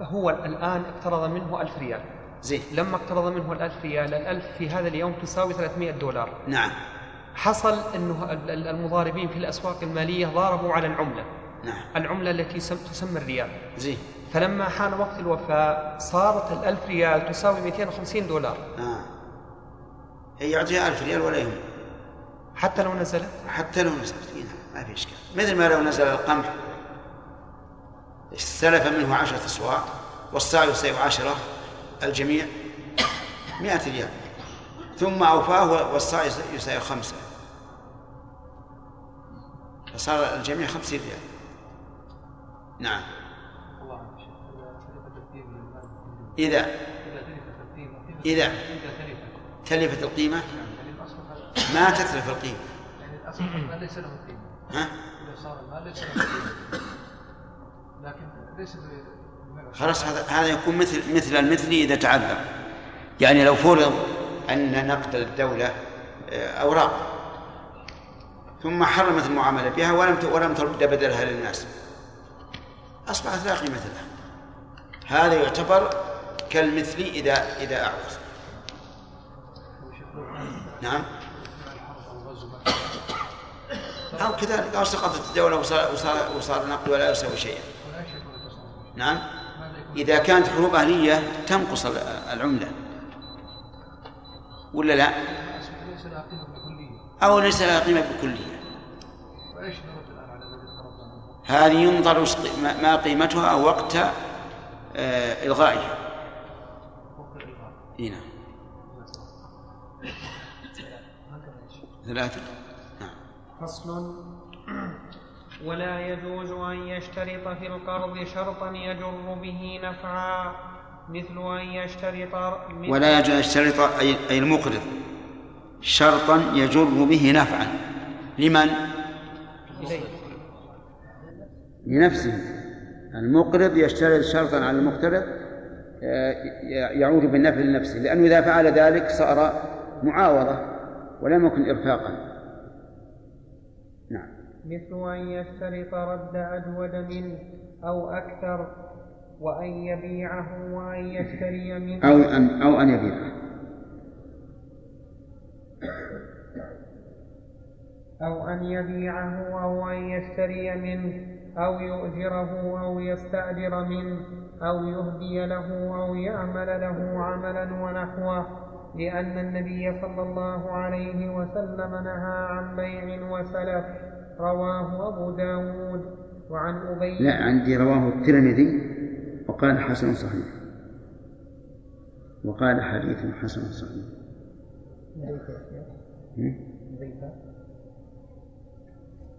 هو الآن اقترض منه ألف ريال. زين. لما اقترض منه الألف ريال الألف في هذا اليوم تساوي 300 دولار. نعم. حصل أنه المضاربين في الأسواق المالية ضاربوا على العملة. نعم. العملة التي تسمى الريال. زين. فلما حان وقت الوفاة صارت الألف ريال تساوي 250 دولار. آه. هي يعطيها ألف ريال ولا يهم؟ حتى لو نزلت. حتى لو نزلت. هنا ما في إشكال. مثل ما لو نزل القمح استلف منه عشرة أصواع والصاع يساوي عشرة الجميع مئة ريال. ثم أوفاه والصاع يساوي خمسة. فصار الجميع خمسين ريال. نعم. إذا إذا تلفت القيمة؟ ما تتلف القيمة. يعني الأصل ليس له قيمة ها؟ إذا صار المال ليس له قيمة لكن ليس خلاص هذا هذا يكون مثل مثل المثلي إذا تعذر يعني لو فرض أن نقد الدولة آه، أوراق ثم حرمت المعاملة بها ولم ولم ترد بدلها للناس أصبحت لا قيمة لها. هذا يعتبر كالمثل إذا إذا أعوز نعم. أو كذلك أو سقطت الدولة وصار وصار وصار النقد ولا يسوي شيئا. نعم. إذا كانت حروب أهلية تنقص العملة. ولا لا؟ أو ليس لها قيمة بكلية. هذه ينظر ما قيمتها وقت آه، إلغائها. هنا نعم. ثلاثة. نعم. فصل. ولا يجوز أن يشترط في القرض شرطا يجر به نفعا مثل أن يشترط ولا يجوز أن يشترط أي المقرض. شرطا يجر به نفعا. لمن؟ لنفسه. المقرض يشترط شرطا على المقترض. يعود بالنفع لنفسه. لأنه إذا فعل ذلك صار معاوضة ولم يكن إرفاقا. نعم. مثل أن يشترط رد أجود منه أو أكثر وأن يبيعه وأن يشتري منه. أو أن أو أن يبيعه. أو أن يبيعه أو أن يشتري منه أو يؤجره أو يستأجر منه. أو يهدي له أو يعمل له عملا ونحوه لأن النبي صلى الله عليه وسلم نهى عن بيع وسلف. رواه أبو داود وعن أبي لا عندي رواه الترمذي وقال حسن صحيح. وقال حديث حسن صحيح.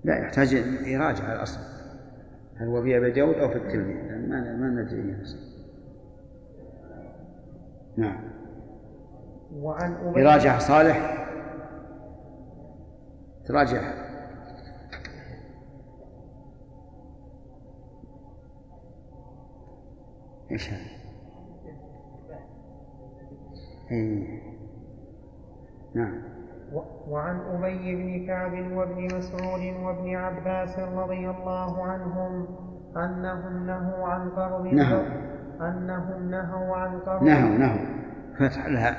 لا يحتاج يراجع الأصل. هل هو في أبي داود أو في الترمذي؟ ما ما ندري. نعم. وعن أبي يراجع صالح؟ تراجع. إيش هذا؟ إيه. نعم. وعن أبي بن كعب وابن مسعود وابن عباس رضي الله عنهم أنهم نهوا عن قرض نهوا. أنهم نهوا عن قرض نهوا نهوا. فتح لها.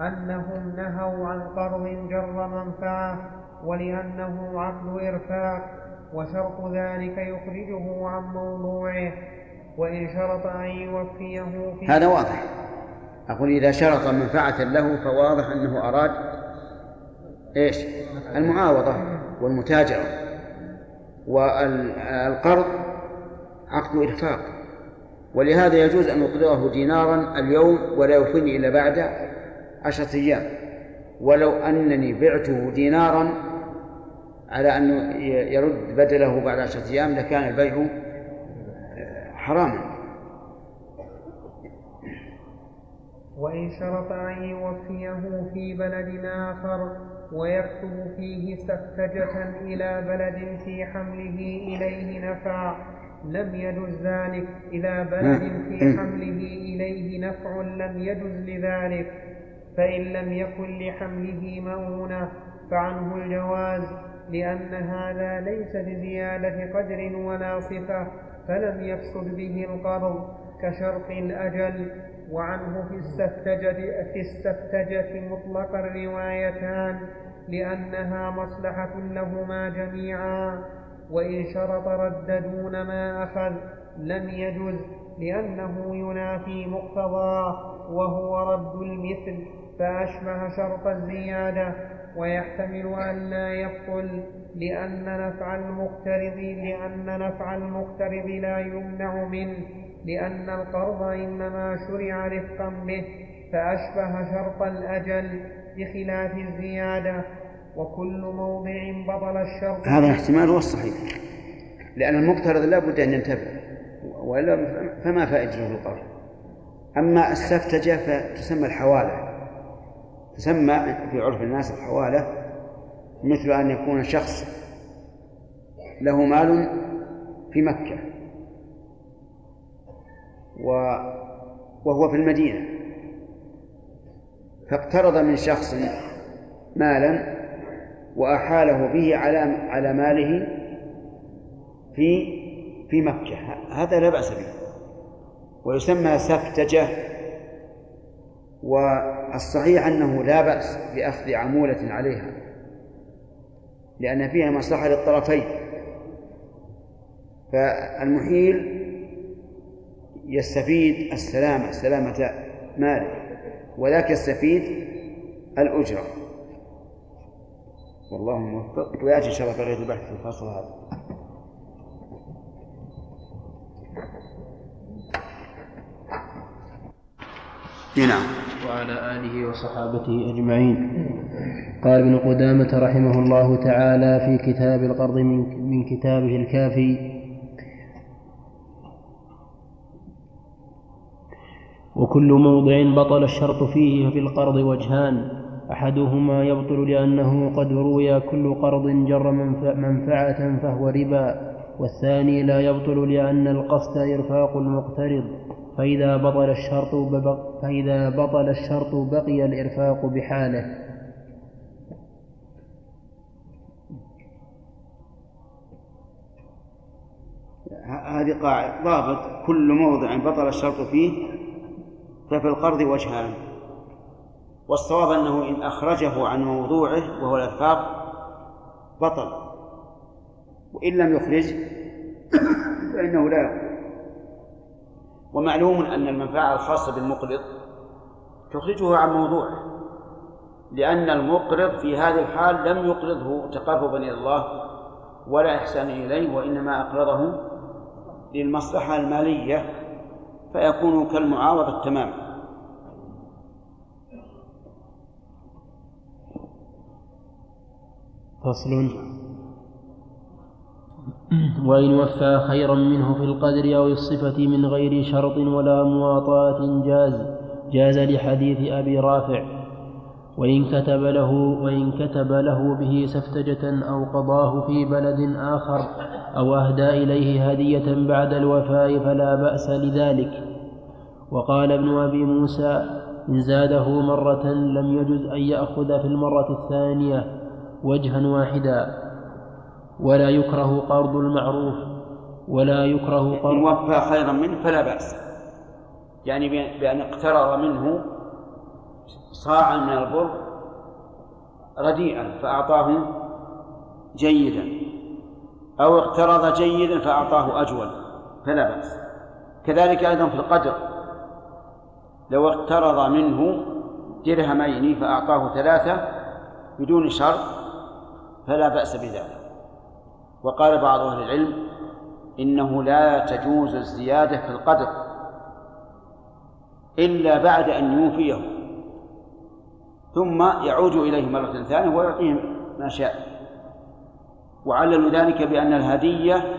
أنهم نهوا عن قرض جر منفعة ولأنه عقد إرفاق وشرط ذلك يخرجه عن موضوعه وإن شرط أن يوفيه في هذا واضح. أقول إذا شرط منفعة له فواضح أنه أراد إيش؟ المعاوضة والمتاجرة. والقرض عقد إرفاق ولهذا يجوز أن أقرضه دينارا اليوم ولا يوفيني إلا بعد عشرة أيام. ولو أنني بعته دينارا على أن يرد بدله بعد عشرة أيام لكان البيع حراما. وإن شرط أن يوفيه في بلد آخر ويكتب فيه سفتجة إلى بلد في حمله إليه نفع لم يجز ذلك. إلى بلد في حمله إليه نفع لم يجز لذلك. فإن لم يكن لحمله مؤونة فعنه الجواز لأن هذا ليس بزيادة قدر ولا صفة فلم يفسد به القرض كشرط الأجل. وعنه في السفتجة في السفتجة مطلق الروايتان لأنها مصلحة لهما جميعا وإن شرط رد دون ما أخذ لم يجز لأنه ينافي مقتضاه وهو رد المثل فأشبه شرط الزيادة ويحتمل أن لا يبطل لأن نفع المقترض لأن نفع المقترض لا يمنع منه. لأن القرض إنما شرع رفقا به فأشبه شرط الأجل بخلاف الزيادة وكل موضع بطل الشرط. هذا الاحتمال هو الصحيح لأن المقترض لا بد أن ينتفع وإلا فما فائدته القرض. أما السفتجة فتسمى الحوالة تسمى في عرف الناس الحوالة مثل أن يكون شخص له مال في مكة. وهو في المدينة. فاقترض من شخص مالا وأحاله به على على ماله في في مكة. هذا لا بأس به. ويسمى سفتجة. والصحيح أنه لا بأس بأخذ عمولة عليها لأن فيها مصلحة للطرفين. فالمحيل يستفيد السلامة سلامة ماله وذاك يستفيد الأجرة. والله موفق. ويأتي إن شاء الله بقية البحث في الفصل هذا. نعم. وعلى آله وصحابته أجمعين. قال ابن قدامة رحمه الله تعالى في كتاب القرض من, من كتابه الكافي وكل موضع بطل الشرط فيه ففي القرض وجهان. أحدهما يبطل لأنه قد روي كل قرض جر منفعة فهو ربا والثاني لا يبطل لأن القصد إرفاق المقترض. فإذا بطل الشرط فإذا بطل الشرط بقي الإرفاق بحاله. هذه قاعدة. ضابط. كل موضع بطل الشرط فيه ففي القرض وجهان. والصواب أنه إن أخرجه عن موضوعه وهو الإرفاق بطل. وإن لم يخرج فإنه لا يقبل. ومعلوم أن المنفعة الخاصة بالمقرض تخرجه عن موضوعه لأن المقرض في هذه الحال لم يقرضه تقربا إلى الله ولا إحسانا إليه وإنما أقرضه للمصلحة المالية. فيكون كالمعاوضة تماما فصل. وإن وفى خيرا منه في القدر أو الصفة من غير شرط ولا مواطأة جاز جاز لحديث أبي رافع. وإن كتب له وإن كتب له به سفتجة أو قضاه في بلد آخر أو أهدى إليه هدية بعد الوفاء فلا بأس لذلك. وقال ابن أبي موسى إن زاده مرة لم يجز أن يأخذ في المرة الثانية وجها واحدا. ولا يكره قرض المعروف ولا يكره قرض إن وفى خيرا منه فلا بأس. يعني بأن اقترض منه صاعا من البر رديئا فأعطاه جيدا أو اقترض جيدا فأعطاه أجود فلا بأس. كذلك أيضا في القدر لو اقترض منه درهمين فأعطاه ثلاثة بدون شرط فلا بأس بذلك. وقال بعض أهل العلم إنه لا تجوز الزيادة في القدر إلا بعد أن يوفيه. ثم يعود إليه مرة ثانية ويعطيه ما شاء. وعللوا ذلك بأن الهدية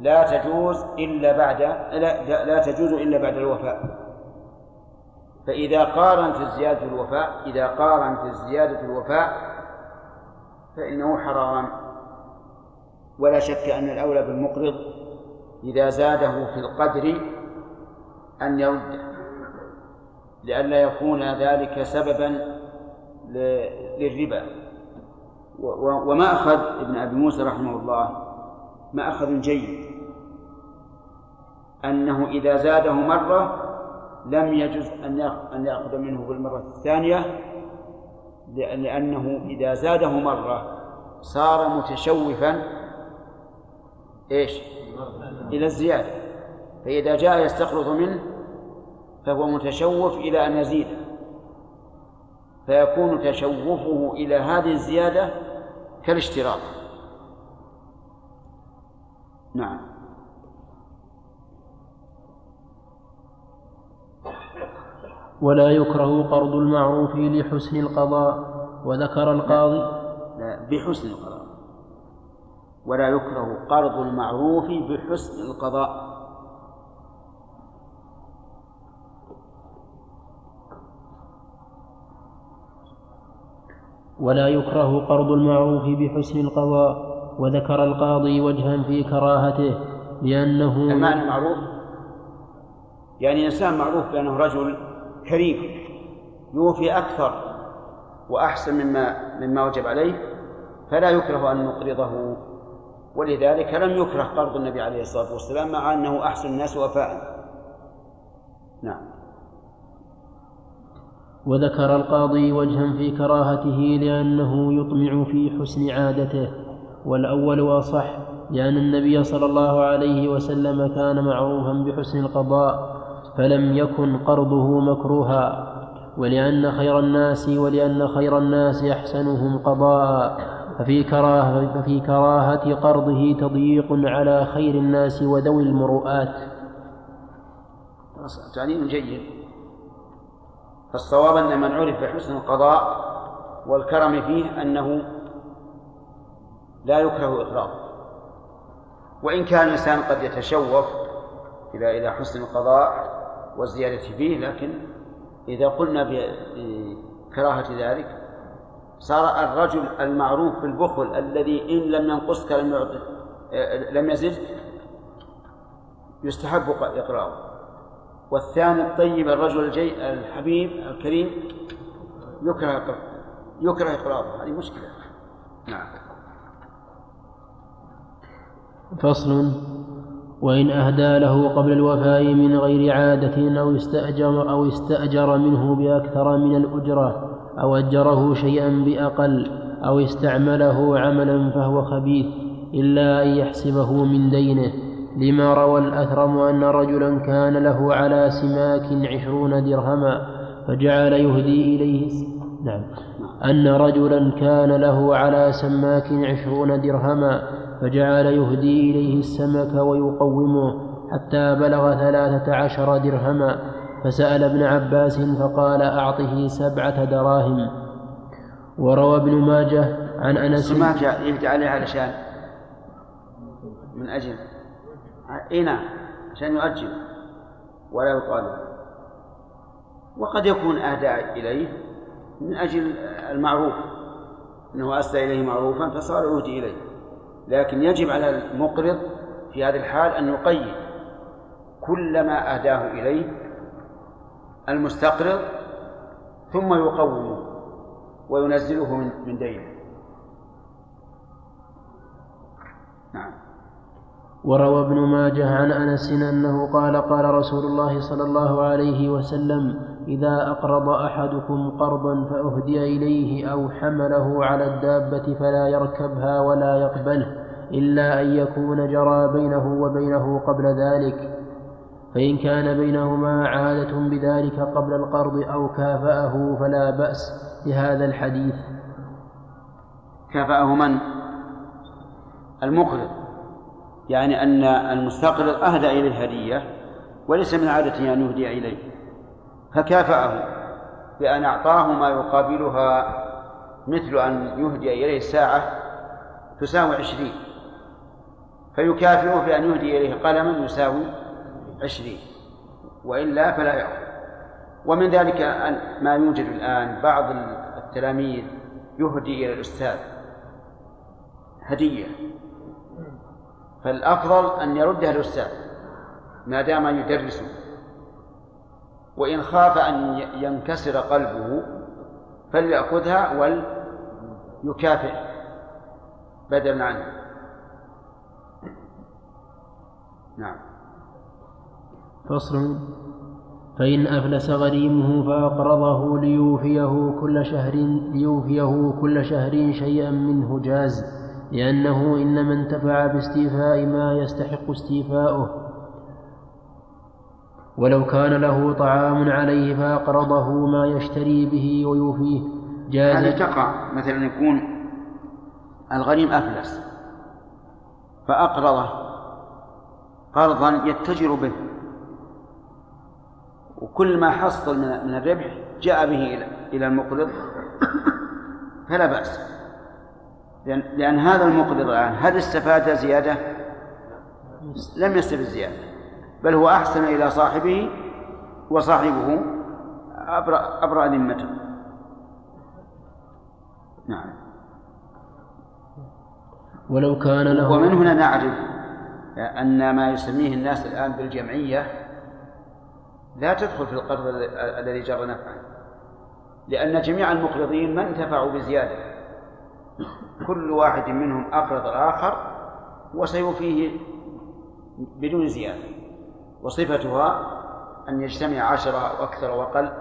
لا تجوز إلا بعد لا, لا تجوز إلا بعد الوفاء. فإذا قارنت الزيادة الوفاء إذا قارنت الزيادة الوفاء فإنه حرام. ولا شك أن الأولى بالمقرض إذا زاده في القدر أن يرده لئلا يكون ذلك سببا للربا. وما أخذ ابن أبي موسى رحمه الله ما أخذ جيد. أنه إذا زاده مرة لم يجز أن يأخذ منه بالمرة الثانية لأنه إذا زاده مرة صار متشوفا إيش؟ إلى الزيادة. فإذا جاء يستقرض منه فهو متشوف إلى أن يزيد. فيكون تشوفه إلى هذه الزيادة كالاشتراط نعم. ولا يكره قرض المعروف لحسن القضاء وذكر القاضي. لا بحسن القضاء. ولا يكره قرض المعروف بحسن القضاء. ولا يكره قرض المعروف بحسن القضاء وذكر القاضي وجها في كراهته لأنه المعنى معروف يعني إنسان معروف بأنه رجل كريم يوفي أكثر وأحسن مما مما وجب عليه فلا يكره أن نقرضه. ولذلك لم يكره قرض النبي عليه الصلاة والسلام مع أنه أحسن الناس وفاء نعم. وذكر القاضي وجها في كراهته لأنه يطمع في حسن عادته والأول أصح لأن النبي صلى الله عليه وسلم كان معروفا بحسن القضاء فلم يكن قرضه مكروها ولأن خير الناس ولأن خير الناس أحسنهم قضاء ففي كراهة, ففي كراهة قرضه تضييق على خير الناس وذوي المروءات. تعليم جيد. فالصواب أن من عرف بحسن القضاء والكرم فيه أنه لا يكره إقراضه. وإن كان الإنسان قد يتشوف إلى إلى حسن القضاء والزيادة فيه لكن إذا قلنا بكراهة ذلك صار الرجل المعروف بالبخل الذي إن لم ينقصك لم لم يزد يستحب إقراره والثاني الطيب الرجل الجي الحبيب الكريم يكره يكره إقراره هذه مشكلة. نعم. فصل. وإن أهدى له قبل الوفاء من غير عادة أو استأجر أو استأجر منه بأكثر من الأجرة أو أجره شيئا بأقل أو استعمله عملا فهو خبيث إلا أن يحسبه من دينه. لما روى الأثرم أن رجلا كان له على سماك عشرون درهما فجعل يهدي إليه نعم. أن رجلا كان له على سماك عشرون درهما فجعل يهدي إليه السمك ويقومه حتى بلغ ثلاثة عشر درهما فسأل ابن عباس فقال أعطه سبعة دراهم. وروى ابن ماجه عن أنس السماك يهدي عليه علشان من أجل اي نعم عشان يؤجل ولا يطالب وقد يكون أهدى إليه من أجل المعروف أنه أسدى إليه معروفا فصار يهدي إليه. لكن يجب على المقرض في هذه الحال أن يقيد كل ما أهداه إليه المستقرض ثم يقومه وينزله من دينه. نعم. وروى ابن ماجه عن أنس أنه قال قال رسول الله صلى الله عليه وسلم إذا أقرض أحدكم قرضا فأهدي إليه أو حمله على الدابة فلا يركبها ولا يقبله إلا أن يكون جرى بينه وبينه قبل ذلك فإن كان بينهما عادة بذلك قبل القرض أو كافأه فلا بأس لهذا الحديث. كافأه من؟ المقرض. يعني أن المستقرض أهدى إليه هدية وليس من عادته أن يهدي إليه فكافأه بأن أعطاه ما يقابلها مثل أن يهدي إليه ساعة تساوي عشرين فيكافئه بأن يهدي إليه قلما يساوي عشرين وإلا فلا يأخذ. ومن ذلك ما يوجد الآن بعض التلاميذ يهدي إلى الأستاذ هدية. فالأفضل أن يردها الأستاذ ما دام يدرسه وإن خاف أن ينكسر قلبه فليأخذها وليكافئ بدلا عنه. نعم. فصل. فإن أفلس غريمه فأقرضه ليوفيه كل شهر ليوفيه كل شهر شيئا منه جاز. لأنه إنما انتفع باستيفاء ما يستحق استيفاؤه. ولو كان له طعام عليه فأقرضه ما يشتري به ويوفيه. جاز هذه تقع. مثلا يكون الغريم أفلس فأقرضه قرضا يتجر به. وكل ما حصل من الربح جاء به إلى المقرض فلا بأس. لأن, لأن هذا المقرض الآن هل استفاد زيادة؟ لم يستفد زيادة بل هو أحسن إلى صاحبه وصاحبه أبرأ, أبرأ ذمته. نعم. ولو كان له ومن هنا نعرف أن ما يسميه الناس الآن بالجمعية لا تدخل في القرض الذي جر نفعا لأن جميع المقرضين ما انتفعوا بزيادة. كل واحد منهم أقرض الآخر وسيوفيه بدون زيادة. وصفتها أن يجتمع عشرة أو أكثر وأقل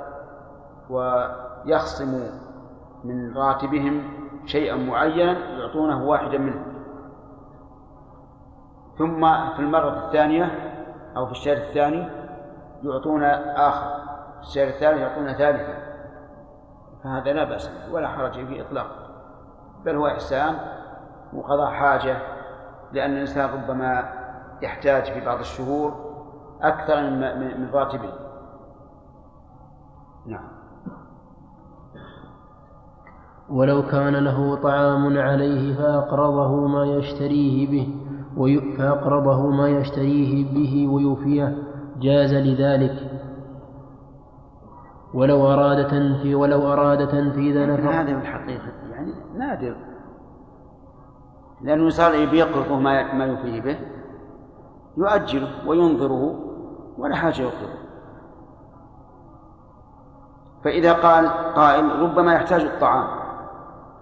ويخصم من راتبهم شيئا معينا يعطونه واحدا منهم ثم في المرة الثانية أو في الشهر الثاني يعطون آخر في الشهر الثالث يعطون ثالثا. فهذا لا بأس ولا حرج فيه إطلاقا. بل هو إحسان وقضاء حاجة لأن الإنسان ربما يحتاج في بعض الشهور أكثر من راتبه. نعم. ولو كان له طعام عليه فأقرضه ما يشتريه به فأقرضه ما يشتريه به ويوفيه جاز لذلك. ولو أراد تنفي ولو أراد تنفيذ نفق هذا في الحقيقة يعني نادر. لأنه صار يقرضه ما ما يوفيه به يؤجله وينظره ولا حاجة يطلبه فإذا قال قائل ربما يحتاج الطعام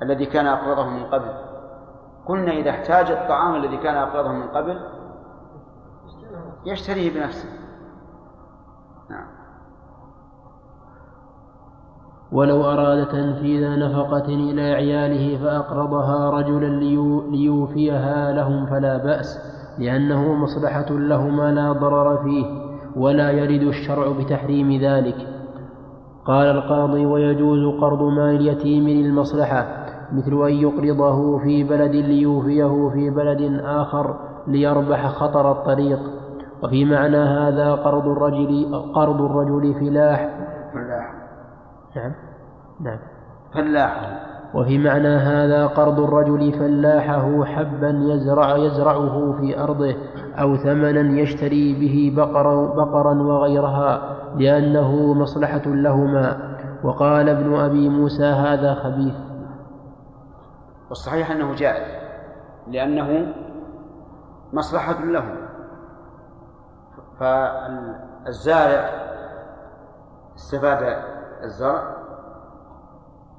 الذي كان أقرضه من قبل. قلنا إذا احتاج الطعام الذي كان أقرضه من قبل يشتريه بنفسه. ولو أراد تنفيذ نفقة إلى عياله فأقرضها رجلا ليوفيها لهم فلا بأس لأنه مصلحة لهما لا ضرر فيه ولا يرد الشرع بتحريم ذلك. قال القاضي ويجوز قرض مال اليتيم للمصلحة مثل أن يقرضه في بلد ليوفيه في بلد آخر ليربح خطر الطريق. وفي معنى هذا قرض الرجل قرض الرجل فلاح نعم. نعم. فلاح وفي معنى هذا قرض الرجل فلاحه حبا يزرع يزرعه في أرضه أو ثمنا يشتري به بقرا, بقرا وغيرها لأنه مصلحة لهما. وقال ابن أبي موسى هذا خبيث. والصحيح أنه جائز لأنه مصلحة له. فالزارع استفاد الزرع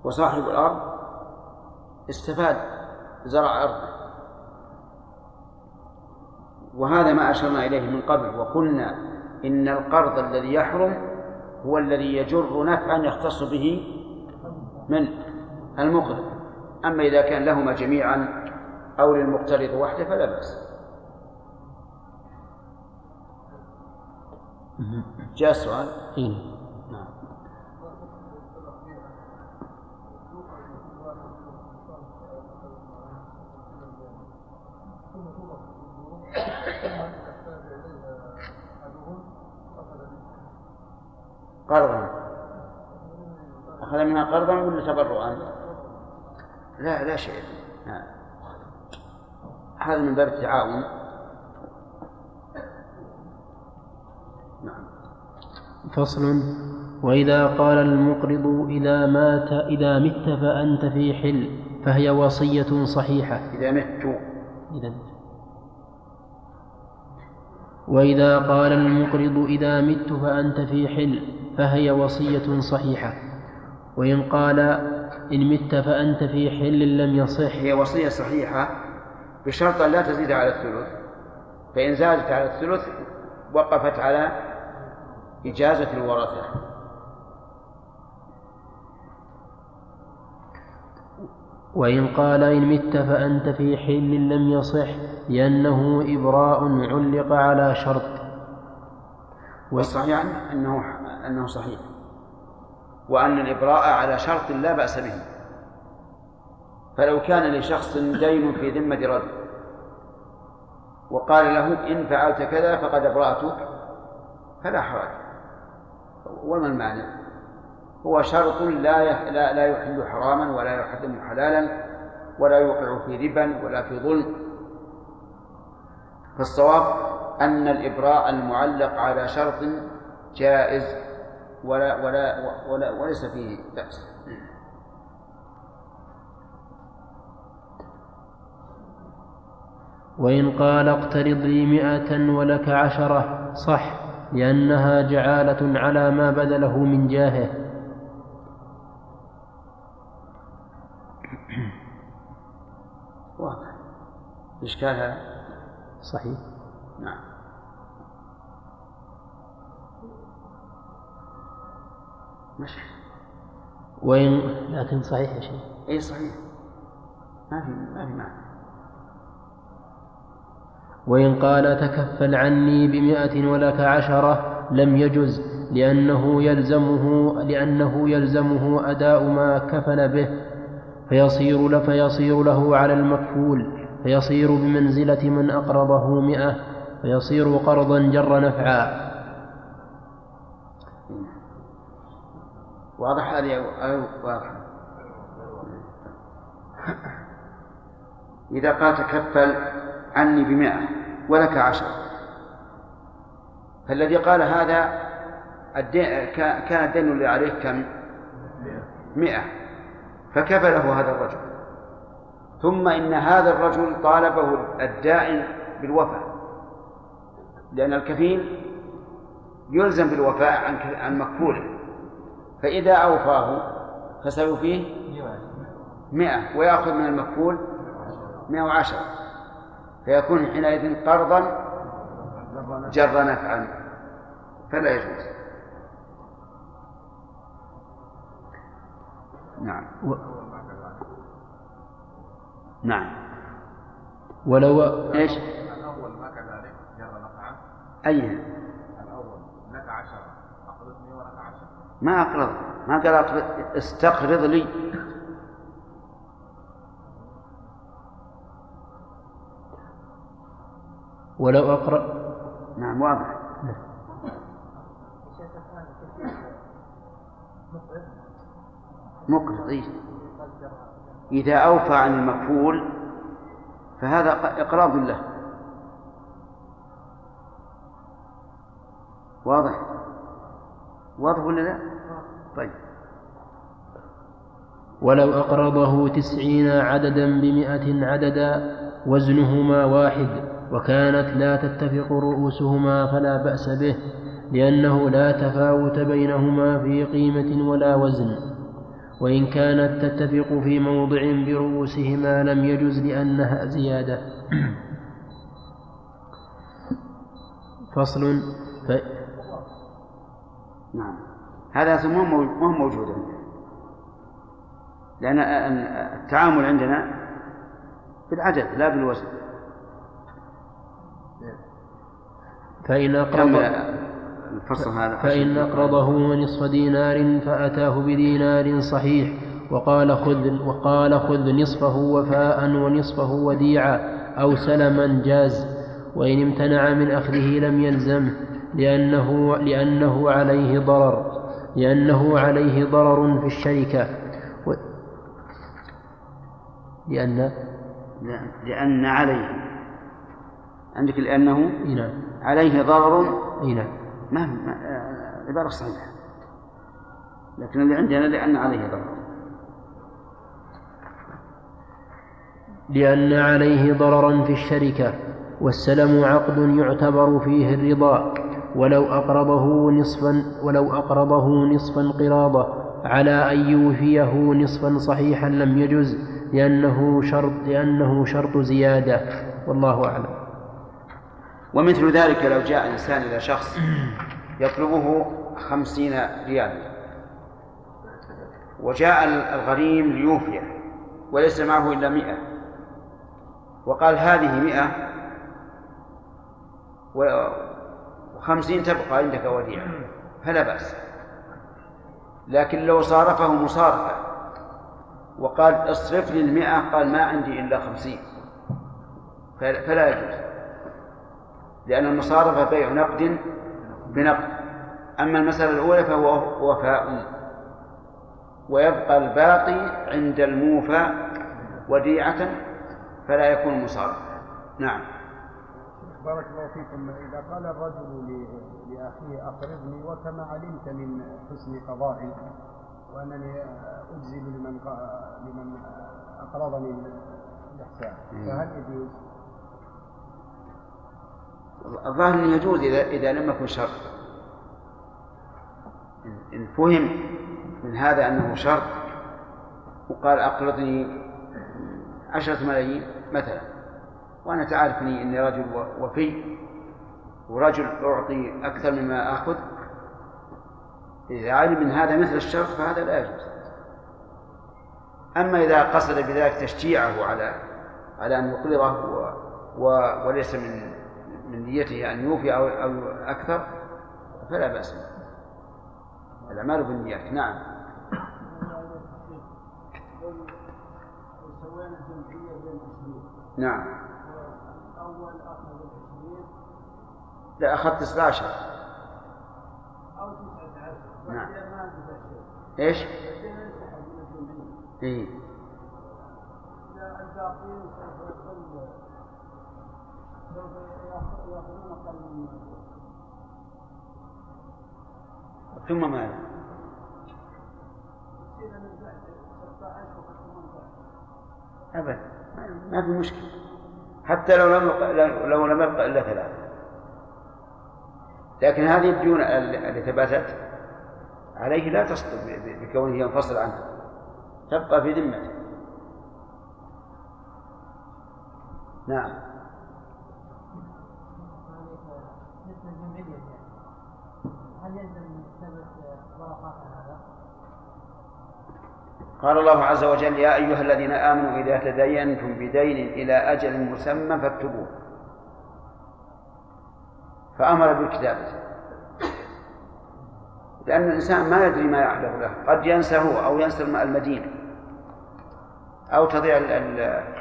وصاحب الأرض استفاد زرع أرضه. وهذا ما أشرنا إليه من قبل وقلنا إن القرض الذي يحرم هو الذي يجر نفعا يختص به من؟ المقرض أما إذا كان لهما جميعا أو للمقترض وحده فلا بأس. جاء السؤال؟ قرضا. كونها قرضا ولا تبرعا؟ لا لا شيء. هذا من باب التعاون. نعم. فصل. وإذا قال المقرض إذا مات إذا مت فأنت في حل. فهي وصية صحيحة. إذا مت. إذا وإذا قال المقرض إذا مت فأنت في حل فهي وصية صحيحة. وإن قال إن مت فأنت في حل لم يصح. هي وصية صحيحة بشرط أن لا تزيد على الثلث. فإن زادت على الثلث وقفت على إجازة الورثة. وإن قال إن مت فأنت في حل لم يصح لأنه إبراء علق على شرط. والصحيح أنه أنه صحيح. وأن الإبراء على شرط لا بأس به. فلو كان لشخص دين في ذمة رجل وقال له إن فعلت كذا فقد أبرأتك فلا حرج. وما المانع؟ هو شرط لا لا يحل حراما ولا يحرم حلالا ولا يوقع في ربا ولا في ظلم. فالصواب أن الإبراء المعلق على شرط جائز ولا ولا ولا وليس فيه بأس. وإن قال اقترض لي مئة ولك عشرة صح لأنها جعالة على ما بذله من جاهه. إشكالها؟ صحيح. نعم. مش وإن لكن صحيح يا شيخ. أي صحيح. ما في ما في معنى. وإن قال تكفل عني بمئة ولك عشرة لم يجز لأنه يلزمه لأنه يلزمه أداء ما كفل به فيصير له فيصير له على المكفول. فيصير بمنزلة من أقرضه مئة فيصير قرضا جر نفعا. واضح هذه واضح. إذا قال تكفل عني بمئة ولك عشر فالذي قال هذا كان الدين اللي عليه كم؟ مئة. فكفله هذا الرجل. ثم إن هذا الرجل طالبه الدائن بالوفاء لأن الكفيل يلزم بالوفاء عن عن مكفوله فإذا أوفاه فسيوفيه مئة ويأخذ من المكفول مئة وعشرة. فيكون حينئذ قرضا جر نفعا. فلا يجوز. نعم. نعم. ولو إيش؟ الأول ما كذلك جر نفعا أي؟ الأول لك عشرة أقرضني ولك عشرة. ما أقرض. ما قال أقرض. استقرض لي. ولو أقرأ. نعم واضح. مقرض؟ إذا أوفى عن المكفول فهذا إقراض له. واضح؟ واضح ولا لا؟ طيب. ولو أقرضه تسعين عددا بمئة عددا وزنهما واحد وكانت لا تتفق رؤوسهما فلا بأس به لأنه لا تفاوت بينهما في قيمة ولا وزن. وإن كانت تتفق في موضع برؤوسهما لم يجز لأنها زيادة. فصل ف... نعم. هذا ما هو موجود لأن التعامل عندنا بالعدد لا بالوزن. فإن أقرض الفصل هذا فإن أقرضه نصف دينار فأتاه بدينار صحيح وقال خذ وقال خذ نصفه وفاء ونصفه وديعا أو سلما جاز. وإن امتنع من أخذه لم يلزمه لأنه لأنه عليه ضرر لأنه عليه ضرر في الشركة. و... لأن؟ لأن عليه. عندك لأنه نعم. عليه ضرر نعم. ما آه، عبارة صحيحة. لكن اللي عندنا لأن عليه ضرر. لأن عليه ضررا في الشركة والسلم عقد يعتبر فيه الرضا ولو أقرضه نصفا ولو أقرضه نصفا قراضة على أن يوفيه نصفا صحيحا لم يجز لأنه شرط لأنه شرط زيادة. والله أعلم. ومثل ذلك لو جاء إنسان إلى شخص يطلبه خمسين ريال. وجاء الغريم ليوفيه وليس معه إلا مئة. وقال هذه مئة وخمسين تبقى عندك وديعة فلا بأس. لكن لو صارفه مصارفة وقال اصرف لي المئة قال ما عندي إلا خمسين. فلا يجوز. لأن المصارفة بيع نقد بنقد. أما المسألة الأولى فهو وفاء. ويبقى الباقي عند الموفى وديعة فلا يكون مصارفة نعم. بارك الله فيكم. إذا قال الرجل لأخيه أقرضني وكما علمت من حسن قضائي وأنني أجزل لمن لمن أقرضني الإحسان فهل يجوز؟ الظاهر أنه يجوز إذا إذا لم يكن شرط. إن فهم من هذا أنه شرط وقال أقرضني عشرة ملايين مثلا. وأنا تعرفني أني رجل وفي ورجل أعطي أكثر مما آخذ. إذا علم من هذا مثل الشرط فهذا لا يجوز. أما إذا قصد بذلك تشجيعه على على أن يقرضه وليس من من نيته أن يوفي أو أو أكثر فلا بأس الأعمال بالنيات نعم. نعم. لا أخذت 19 أو تسعة عشر. نعم. إيش؟ إيه لا الباقيين سوف يقل سوف يأخذ- يأخذون أقل من ثم ماذا؟ يصير من بعد 16 و 18 أبدا ما- في مشكلة. حتى لو لم لو لم يبقى إلا ثلاثة. لكن هذه الديون ال- التي ثبتت عليه لا تسقط بكونه ينفصل عنها. تبقى في ذمته. نعم مثل الجمعية يعني هل يلزم من كتابة ورقات هذا؟ قال الله عز وجل يا أيها الذين آمنوا إذا تدينتم بدين إلى أجل مسمى فاكتبوه. فأمر بالكتابة. لأن الإنسان ما يدري ما يعلم له. قد ينسى هو أو ينسى الم- المدين. أو تضيع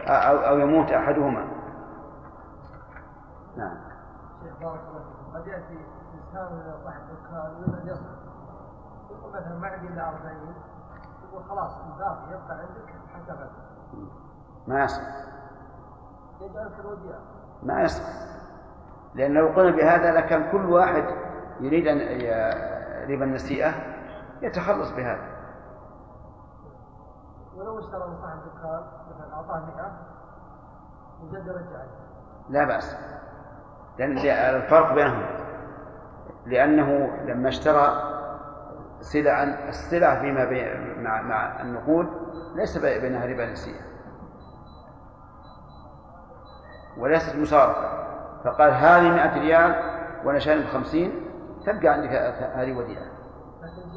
أو, أو يموت أحدهما. نعم. قد يأتي إنسان إلى صاحب دكان ويريد أن يصرف يقول مثلا ما عندي إلا 40 يقول خلاص الباقي يبقى عندك حتى غدا. ما يصح. يجعل كالوديعة ما يصح. لأن لو قلنا بهذا لكان كل واحد يريد أن ربا النسيئة يتخلص بهذا. ولو اشترى من صاحب دكان مثلا أعطاه 100 وجد رجع لا بأس. لأن الفرق بينهم. لأنه لما اشترى سلعا السلع فيما بين مع, مع النقود ليس بي- بينها ربا نسيئة. وليست مصارفة فقال هذه 100 ريال وأنا شاري بخمسين تبقى عندك هذه وديعة.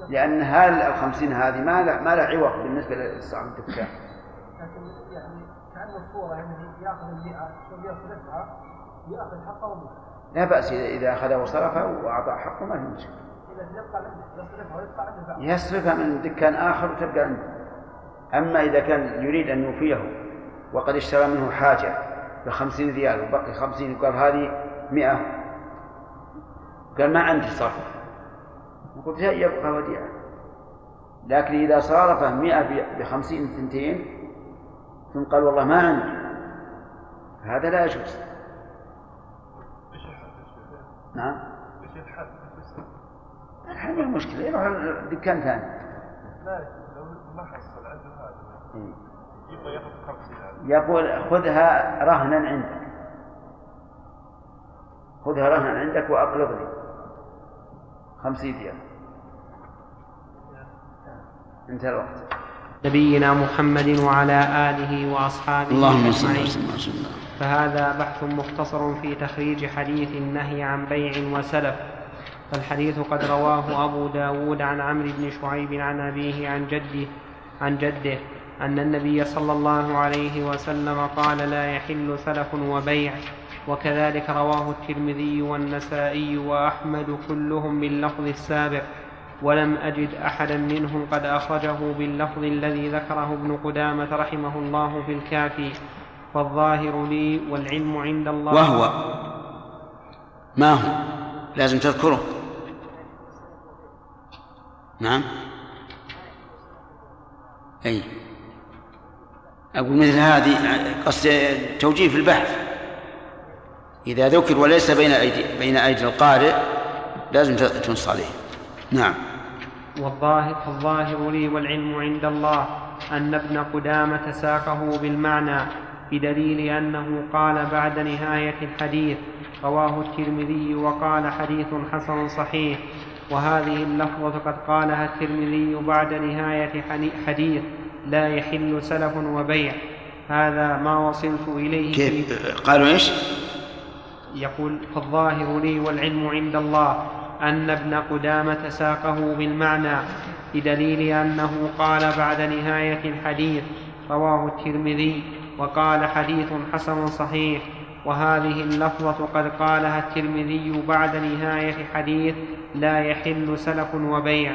لأن هذه الخمسين هذه ما لا ما لا عوض بالنسبة لصاحب الدكان لكن يعني كأنه الصورة يعني يأخذ المئة ثم يصرفها يأخذ حقه لا بأس إذا إذا أخذه وصرفه وأعطى حقه ما في مشكلة. يصرفها من دكان آخر وتبقى عنده. أما إذا كان يريد أن يوفيه وقد اشترى منه حاجة بخمسين ريال وبقي خمسين وقال هذه مئة. قال ما عندي صرف. جاء يبقى وديعة. لكن إذا صارفه مئة بخمسين ثنتين ثم قال والله ما عندي. هذا لا يجوز. نعم. الحين المشكلة. يروح دكان ثاني؟ لا لو ما حصل عنده هذا يبغى ياخذ 50 يقول خذها رهنا عندك. خذها رهنا عندك وأقرضني خمسين ريال. انتهى الوقت. نبينا محمد وعلى آله وأصحابه اللهم صل وسلم فهذا بحث مختصر في تخريج حديث النهي عن بيع وسلف. فالحديث قد رواه أبو داود عن عمرو بن شعيب عن أبيه عن جده عن جده أن النبي صلى الله عليه وسلم قال لا يحل سلف وبيع. وكذلك رواه الترمذي والنسائي وأحمد كلهم باللفظ السابق. ولم أجد أحدا منهم قد أخرجه باللفظ الذي ذكره ابن قدامة رحمه الله في الكافي. فالظاهر لي والعلم عند الله. وهو ما هو؟ لازم تذكره. نعم. أي. أقول مثل هذه قصد توجيه في البحث. إذا ذكر وليس بين أيدي بين أيدي القارئ لازم تنص عليه. نعم. والظاهر فالظاهر لي والعلم عند الله أن ابن قدامة ساقه بالمعنى بدليل أنه قال بعد نهاية الحديث رواه الترمذي وقال حديث حسن صحيح. وهذه اللفظة قد قالها الترمذي بعد نهاية حديث لا يحل سلف وبيع. هذا ما وصلت إليه كيف؟ قالوا إيش؟ يقول فالظاهر لي والعلم عند الله أن ابن قدامة ساقه بالمعنى بدليل أنه قال بعد نهاية الحديث رواه الترمذي وقال حديث حسن صحيح. وهذه اللفظة قد قالها الترمذي بعد نهاية حديث لا يحل سلف وبيع.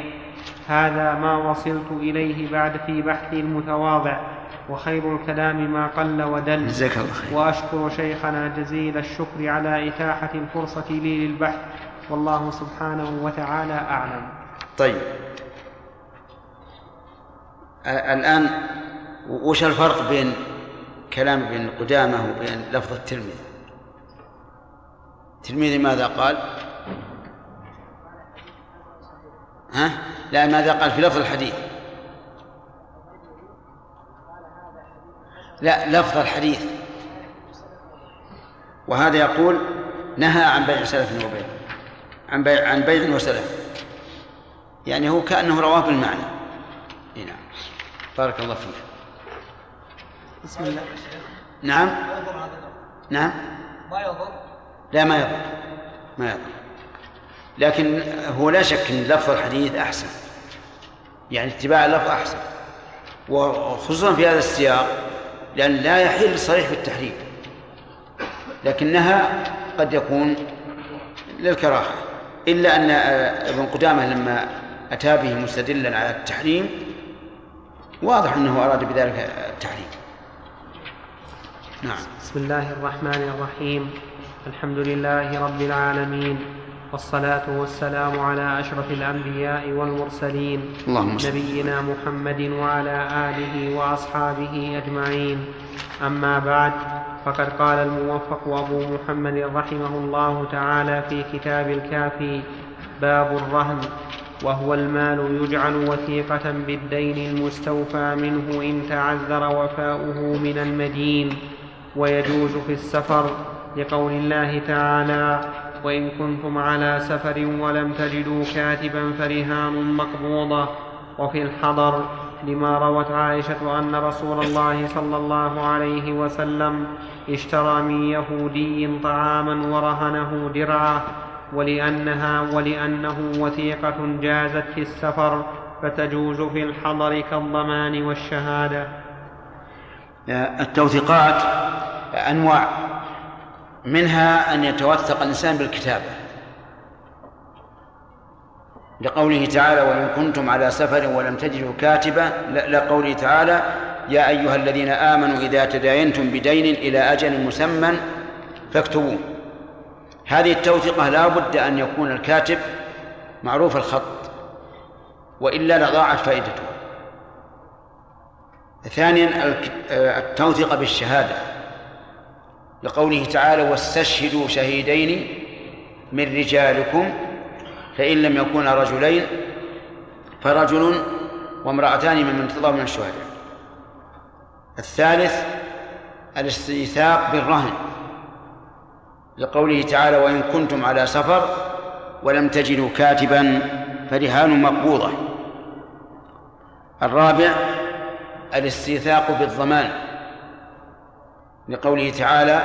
هذا ما وصلت إليه بعد في بحثي المتواضع. وخير الكلام ما قل ودل. جزاك الله خير. وأشكر شيخنا جزيل الشكر على إتاحة الفرصة لي للبحث. والله سبحانه وتعالى أعلم. طيب. الآن وش الفرق بين كلام ابن قدامة وبين لفظ الترمذي. الترمذي ماذا قال؟ ها؟ لا ماذا قال في لفظ الحديث؟ لا لفظ الحديث. وهذا يقول نهى عن بيع سلف وبيع عن بيع عن بيع وسلف. يعني هو كأنه رواه بالمعنى. نعم. بارك الله فيك. بسم الله. نعم. نعم. ما يضر لا ما يضر ما يضر لكن هو لا شك إن لفظ الحديث أحسن. يعني اتباع اللفظ أحسن. وخصوصا في هذا السياق لأن لا يحل صريح في التحريم. لكنها قد يكون للكراهة. إلا أن ابن قدامة لما أتى به مستدلا على التحريم واضح أنه أراد بذلك التحريم. نعم. بسم الله الرحمن الرحيم. الحمد لله رب العالمين والصلاة والسلام على أشرف الأنبياء والمرسلين اللهم. نبينا محمد وعلى آله وأصحابه أجمعين. أما بعد فقد قال الموفق أبو محمد رحمه الله تعالى في كتاب الكافي باب الرهن وهو المال يجعل وثيقة بالدين المستوفى منه إن تعذر وفاؤه من المدين. ويجوز في السفر لقول الله تعالى وإن كنتم على سفر ولم تجدوا كاتبا فرهان مقبوضة وفي الحضر لما روت عائشة أن رسول الله صلى الله عليه وسلم اشترى من يهودي طعاما ورهنه درعه ولأنها ولأنه وثيقة جازت في السفر فتجوز في الحضر كالضمان والشهادة. التوثيقات أنواع. منها أن يتوثق الإنسان بالكتابة لقوله تعالى وإن كنتم على سفر ولم تجدوا كاتبا لقوله تعالى يا أيها الذين آمنوا إذا تداينتم بدين إلى أجل مسمى فاكتبوه. هذه التوثيقة لا بد أن يكون الكاتب معروف الخط وإلا لضاعت فائدته. ثانيا التوثيق بالشهادة. لقوله تعالى واستشهدوا شهيدين من رجالكم فإن لم يكونا رجلين فرجل وامرأتان ممن تضاف من الشهداء. الثالث الاستيثاق بالرهن. لقوله تعالى وإن كنتم على سفر ولم تجدوا كاتبا فرهان مقبوضة. الرابع الاستيثاق بالضمان لقوله تعالى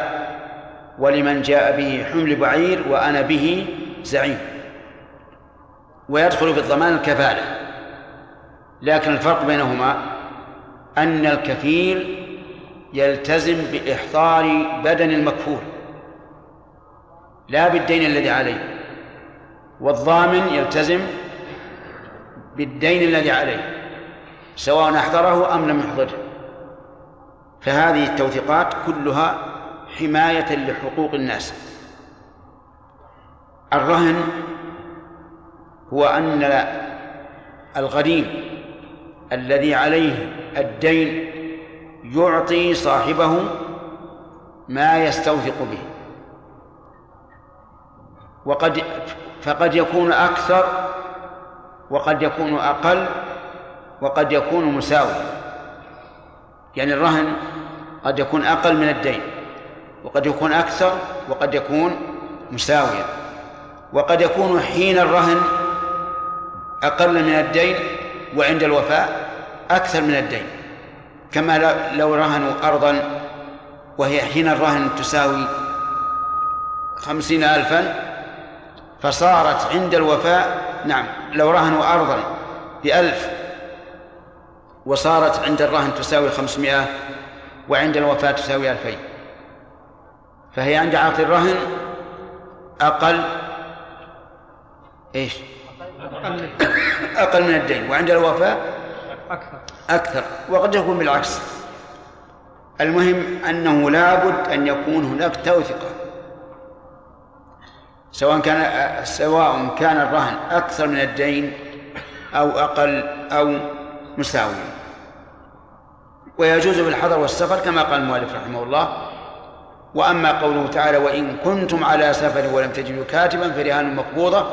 ولمن جاء به حمل بعير وأنا به زعيم ويدخل في الضمان الكفالة لكن الفرق بينهما أن الكفيل يلتزم بإحضار بدن المكفول لا بالدين الذي عليه والضامن يلتزم بالدين الذي عليه سواء أحضره أم لم يحضره. فهذه التوثيقات كلها حماية لحقوق الناس. الرهن هو أن الغريم الذي عليه الدين يعطي صاحبه ما يستوثق به. وقد فقد يكون أكثر وقد يكون أقل وقد يكون مساويا يعني الرهن قد يكون أقل من الدين وقد يكون أكثر وقد يكون مساويا. وقد يكون حين الرهن أقل من الدين وعند الوفاء أكثر من الدين. كما لو رهنوا أرضا وهي حين الرهن تساوي خمسين ألفا فصارت عند الوفاء نعم لو رهنوا أرضا بألف وصارت عند الرهن تساوي خمسمائة وعند الوفاة تساوي ألفين. فهي عند عاطي الرهن أقل إيش؟ أقل من الدين. وعند الوفاة أكثر. أكثر وقد يكون بالعكس. المهم أنه لابد أن يكون هناك توثقة سواء كان سواء كان الرهن أكثر من الدين أو أقل أو مساوي ويجوز بالحضر والسفر كما قال المؤلف رحمه الله. وأما قوله تعالى وإن كنتم على سفر ولم تجدوا كاتبا فرهان مقبوضة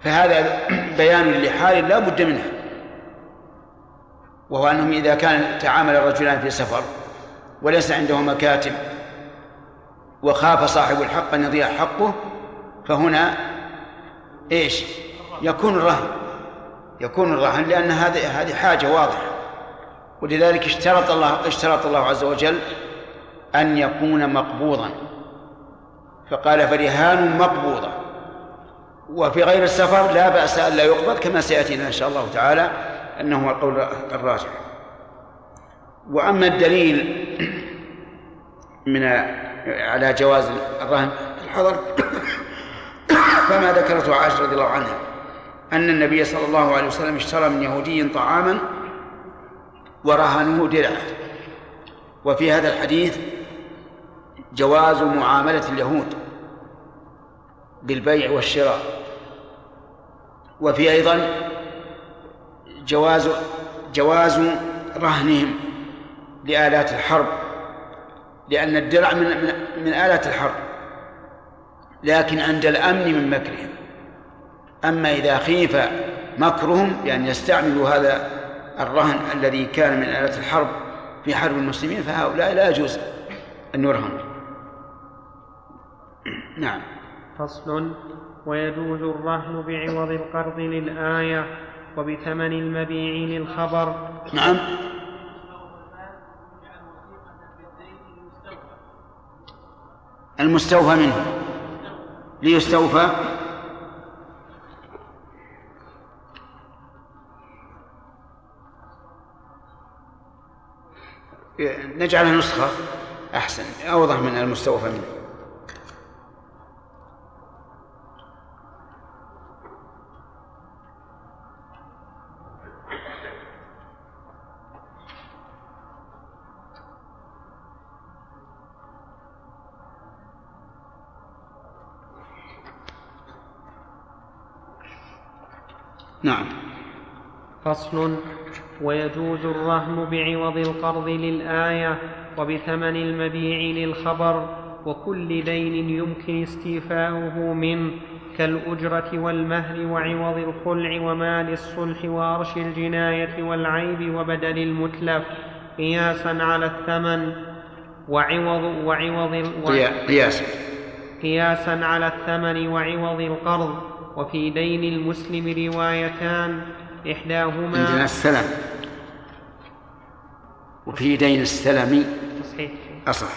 فهذا بيان لحال لا بد منه وهو أنهم إذا كان تعامل الرجلان في سفر وليس عندهما كاتب وخاف صاحب الحق أن يضيع حقه فهنا إيش؟ يكون الرهن يكون الرهن لأن هذه هذه حاجة واضحة. ولذلك اشترط الله اشترط الله عز وجل أن يكون مقبوضا. فقال فرهان مقبوضة وفي غير السفر لا بأس أن لا يقبض كما سيأتينا إن شاء الله تعالى أنه هو القول الراجح. وأما الدليل من على جواز الرهن الحضر فما ذكرته عائشة رضي الله عنها أن النبي صلى الله عليه وسلم اشترى من يهودي طعاما ورهنه درعا وفي هذا الحديث جواز معاملة اليهود بالبيع والشراء. وفي أيضا جواز جواز رهنهم لآلات الحرب. لأن الدرع من من آلات الحرب. لكن عند الأمن من مكرهم. أما إذا خيف مكرهم بأن يستعملوا هذا الرهن الذي كان من آلات الحرب في حرب المسلمين فهؤلاء لا يجوز أن يرهنوا. نعم. فصل. ويجوز الرهن بعوض القرض للآية وبثمن المبيع للخبر. نعم. المستوفى منه. ليستوفى نجعلها نسخة أحسن أوضح من المستوفى منه. نعم. فصل ويجوز الرهن بعوض القرض للآية وبثمن المبيع للخبر وكل دين يمكن استيفاؤه منه كالأجرة والمهر وعوض الخلع ومال الصلح وأرش الجناية والعيب وبدل المتلف قياسا على الثمن وعوض وعوض قياسا. قياسا على الثمن وعوض القرض. وفي دين المسلم روايتان إحداهما عندنا السلم وفي دين السلم صحيح أصح.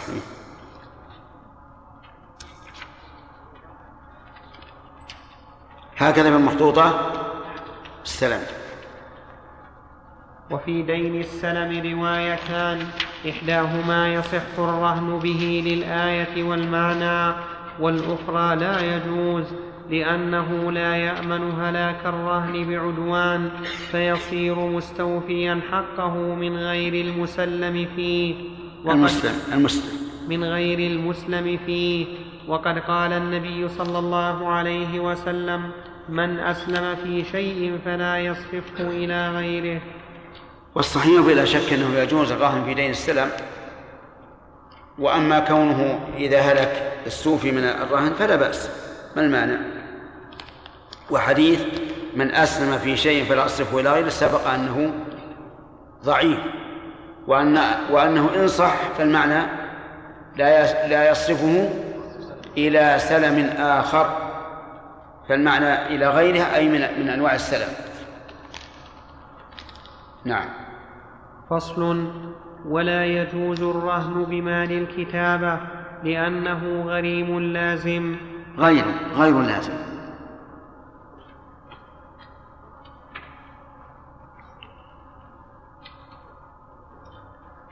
هكذا من مخطوطة السلم وفي دين السلم روايتان إحداهما يصح الرهن به للآية والمعنى والأخرى لا يجوز. لأنه لا يأمن هلاك الرهن بعدوان فيصير مستوفيا حقه من غير المسلم فيه. المسلم المسلم. من غير المسلم فيه. وقد قال النبي صلى الله عليه وسلم من أسلم في شيء فلا يصرفه إلى غيره. والصحيح بلا شك أنه يجوز الرهن في دين السلم وأما كونه إذا هلك السوفي من الرهن فلا بأس. ما المانع؟ وحديث من أسلم في شيء فلا أصرفه إلى غيره سبق أنه ضعيف وأن وأنه إن صح فالمعنى لا لا يصرفه إلى سلم آخر فالمعنى إلى غيره أي من من أنواع السلم. نعم. فصل ولا يجوز الرهن بمال الكتابة لأنه غريم لازم. غير غير لازم.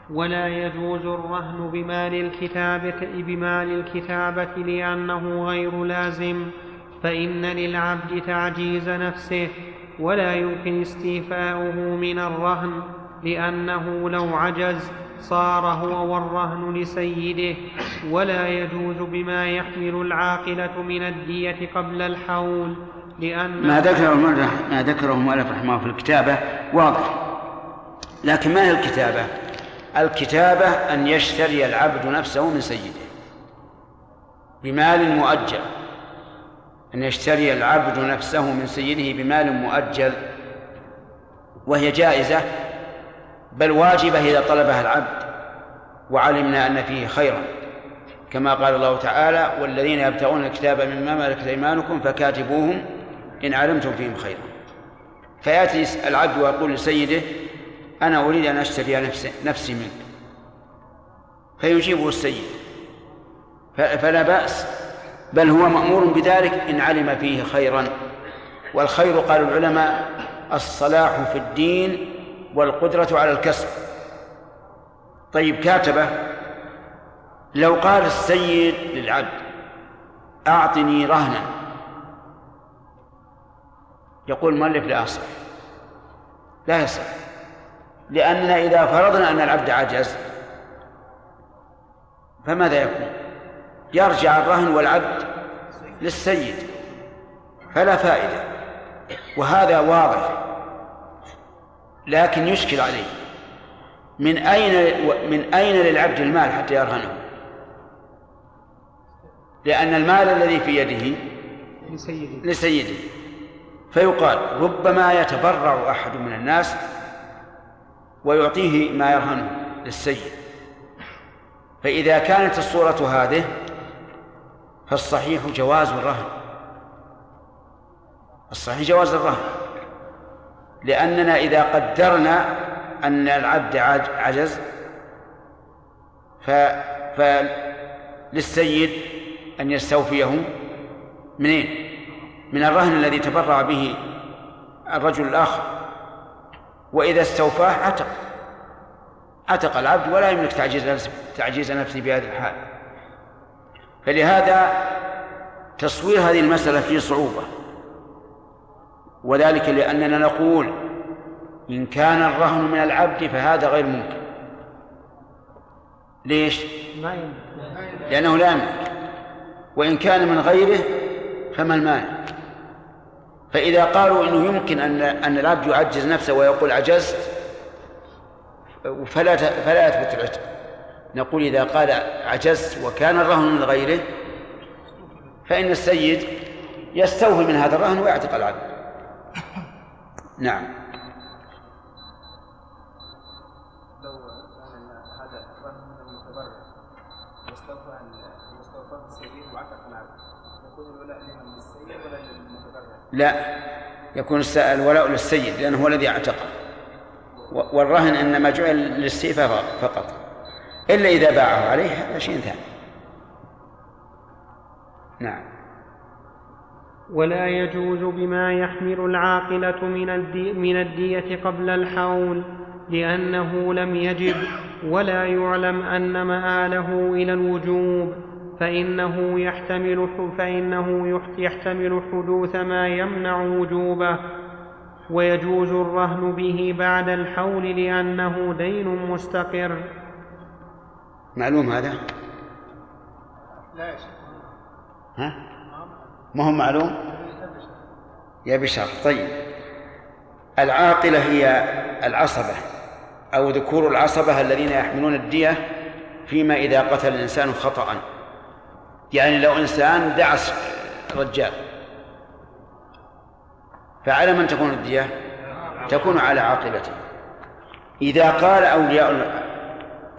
ولا يجوز الرهن بمال الكتابة بمال الكتابة لأنه غير لازم فإن للعبد تعجيز نفسه ولا يمكن استيفاؤه من الرهن لأنه لو عجز صار هو والرهن لسيده ولا يجوز بما يحمل العاقلة من الدية قبل الحول لأن ما ذكره ما ذكره المؤلف رحمه في الكتابة واضح لكن ما هي الكتابة؟ الكتابة أن يشتري العبد نفسه من سيده بمال مؤجل. أن يشتري العبد نفسه من سيده بمال مؤجل وهي جائزة بل واجبة إذا طلبها العبد وعلمنا أن فيه خيرا. كما قال الله تعالى والذين يبتغون الكتاب مما ملكت أيمانكم فكاتبوهم إن علمتم فيهم خيرا. فيأتي العبد ويقول لسيده أنا أريد أن أشتري نفسي, نفسي منك. فيجيبه السيد. فلا بأس. بل هو مأمور بذلك إن علم فيه خيرا. والخير قال العلماء الصلاح في الدين والقدرة على الكسب. طيب كاتبه لو قال السيد للعبد أعطني رهنا. يقول المؤلف لا أصح لا يصح. لأننا إذا فرضنا أن العبد عجز فماذا يكون؟ يرجع الرهن والعبد للسيد فلا فائدة وهذا واضح لكن يشكل عليه. من أين من أين للعبد المال حتى يرهنه؟ لأن المال الذي في يده لسيده. لسيده. فيقال ربما يتبرع أحد من الناس ويعطيه ما يرهنه للسيد. فإذا كانت الصورة هذه فالصحيح جواز الرهن. الصحيح جواز الرهن. لأننا إذا قدرنا أن العبد عجز فللسيد أن يستوفيه منين؟ من الرهن الذي تبرع به الرجل الآخر. وإذا استوفاه عتق. عتق العبد ولا يملك تعجيز نفسه تعجيز نفسه بهذه الحال. فلهذا تصوير هذه المسألة فيه صعوبة. وذلك لأننا نقول إن كان الرهن من العبد فهذا غير ممكن. ليش؟ لأنه لا يملك. وإن كان من غيره فما المانع. فإذا قالوا إنه يمكن أن أن العبد يعجز نفسه ويقول عجزت فلا فلا يثبت العتق نقول إذا قال عجزت وكان الرهن من غيره فإن السيد يستوفي من هذا الرهن ويعتق العبد نعم لو هذا الرهن من المتبرع واستوفى واستوفى السيد وعتق العبد يكون الولاء لمن للسيد ولا للمتبرع؟ لا يكون الولاء للسيد لأنه هو الذي اعتقه. والرهن إنما جعل للسيف فقط إلا إذا باعه عليه هذا شيء ثاني نعم. ولا يجوز بما يحمل العاقلة من, الدي من الدية قبل الحول لأنه لم يجب ولا يعلم أن مآله إلى الوجوب. فإنه يحتمل فإنه يحتمل حدوث ما يمنع وجوبه ويجوز الرهن به بعد الحول لأنه دين مستقر معلوم هذا؟ لا يا شيخ ها؟ ما هو معلوم؟ يا بشر طيب العاقلة هي العصبة أو ذكور العصبة الذين يحملون الدية فيما إذا قتل الإنسان خطأ يعني لو إنسان دعس رجال فعلى من تكون الدية؟ تكون على عاقبته. إذا قال أولياء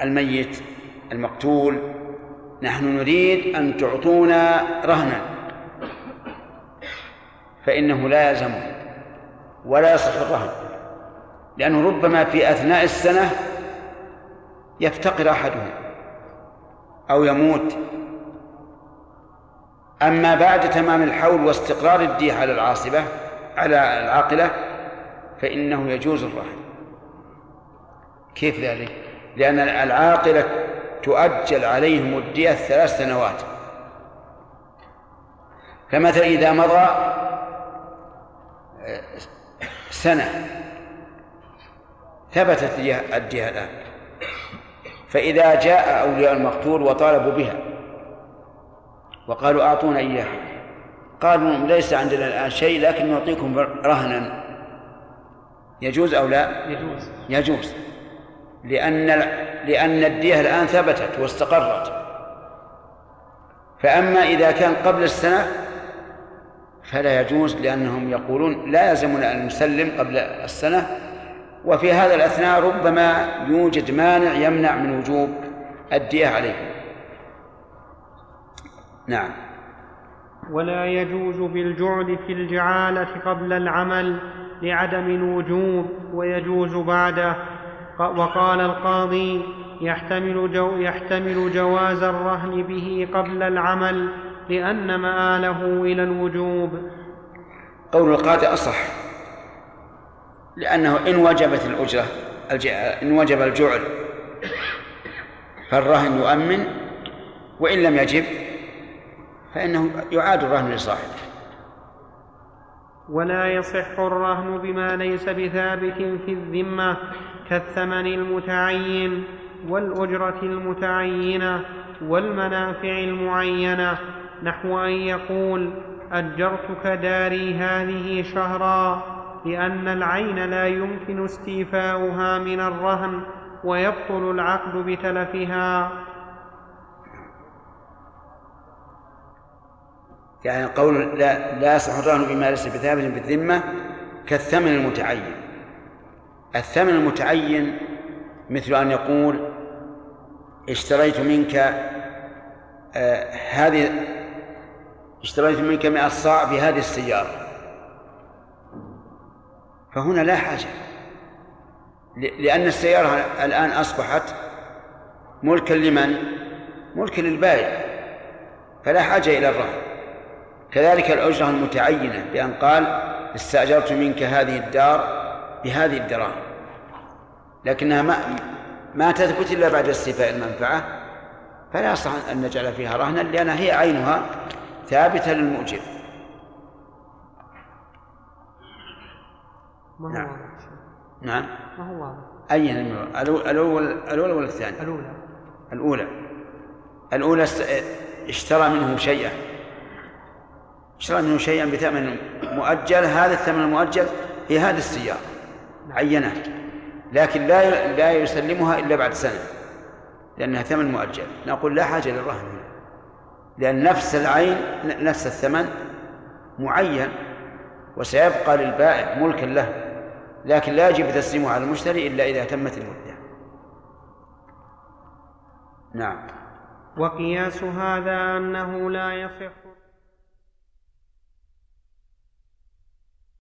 الميت المقتول نحن نريد أن تعطونا رهنا فإنه لا يلزم ولا يصح الرهن لأنه ربما في أثناء السنة يفتقر أحدهم أو يموت أما بعد تمام الحول واستقرار الدية على العاصبة على العاقلة فإنه يجوز الرهن. كيف ذلك؟ لأن العاقلة تؤجل عليهم الدية ثلاث سنوات. فمثلا إذا مضى سنة ثبتت الدية الآن. فإذا جاء أولياء المقتول وطالبوا بها وقالوا أعطونا إياها. قالوا ليس عندنا الآن شيء لكن نعطيكم رهنا. يجوز أو لا؟ يجوز. يجوز. لأن لأن الدية الآن ثبتت واستقرت. فأما إذا كان قبل السنة فلا يجوز لأنهم يقولون لا يلزمنا أن نسلم قبل السنة. وفي هذا الأثناء ربما يوجد مانع يمنع من وجوب الدية عليهم. نعم. ولا يجوز بالجعل في الجعالة قبل العمل لعدم الوجوب ويجوز بعده. وقال القاضي يحتمل, جو يحتمل جواز الرهن به قبل العمل لأن مآله إلى الوجوب. قول القاضي أصح لأنه إن وجبت الأجرة إن وجب الجعل فالرهن يؤمن وإن لم يجب فإنه يعاد الرهن لصاحبه. ولا يصح الرهن بما ليس بثابت في الذمة كالثمن المتعين والأجرة المتعينة والمنافع المعينة. نحو أن يقول أجرتك داري هذه شهرا لأن العين لا يمكن استيفاؤها من الرهن ويبطل العقد بتلفها. يعني قول لا لا يصح الرهن بما ليس بثابت في الذمة كالثمن المتعين. الثمن المتعين مثل أن يقول اشتريت منك آه هذه اشتريت منك مئة صاع بهذه السيارة. فهنا لا حاجة. لأن السيارة الآن أصبحت ملكا لمن؟ ملكا للبائع. فلا حاجة إلى الرهن. كذلك الأجرة المتعينة بأن قال استأجرت منك هذه الدار بهذه الدراهم. لكنها ما ما تثبت إلا بعد استيفاء المنفعة. فلا يصح أن نجعل فيها رهنا لأنها هي عينها ثابتة للمؤجر. ما هو نعم. واضح؟ نعم. ما هو واضح؟ أي الأول الأولى ولا الثانية؟ الأولى. الأولى. الأولى اشترى منه شيئا. اشترى منه شيئا بثمن مؤجل هذا الثمن المؤجل في هذه السيارة عينة لكن لا لا يسلمها إلا بعد سنة لأنها ثمن مؤجل. نقول لا حاجة للرهن لأن نفس العين نفس الثمن معين وسيبقى للبائع ملكا له لكن لا يجب تسليمه على المشتري إلا إذا تمت المدة. نعم. وقياس هذا أنه لا يصح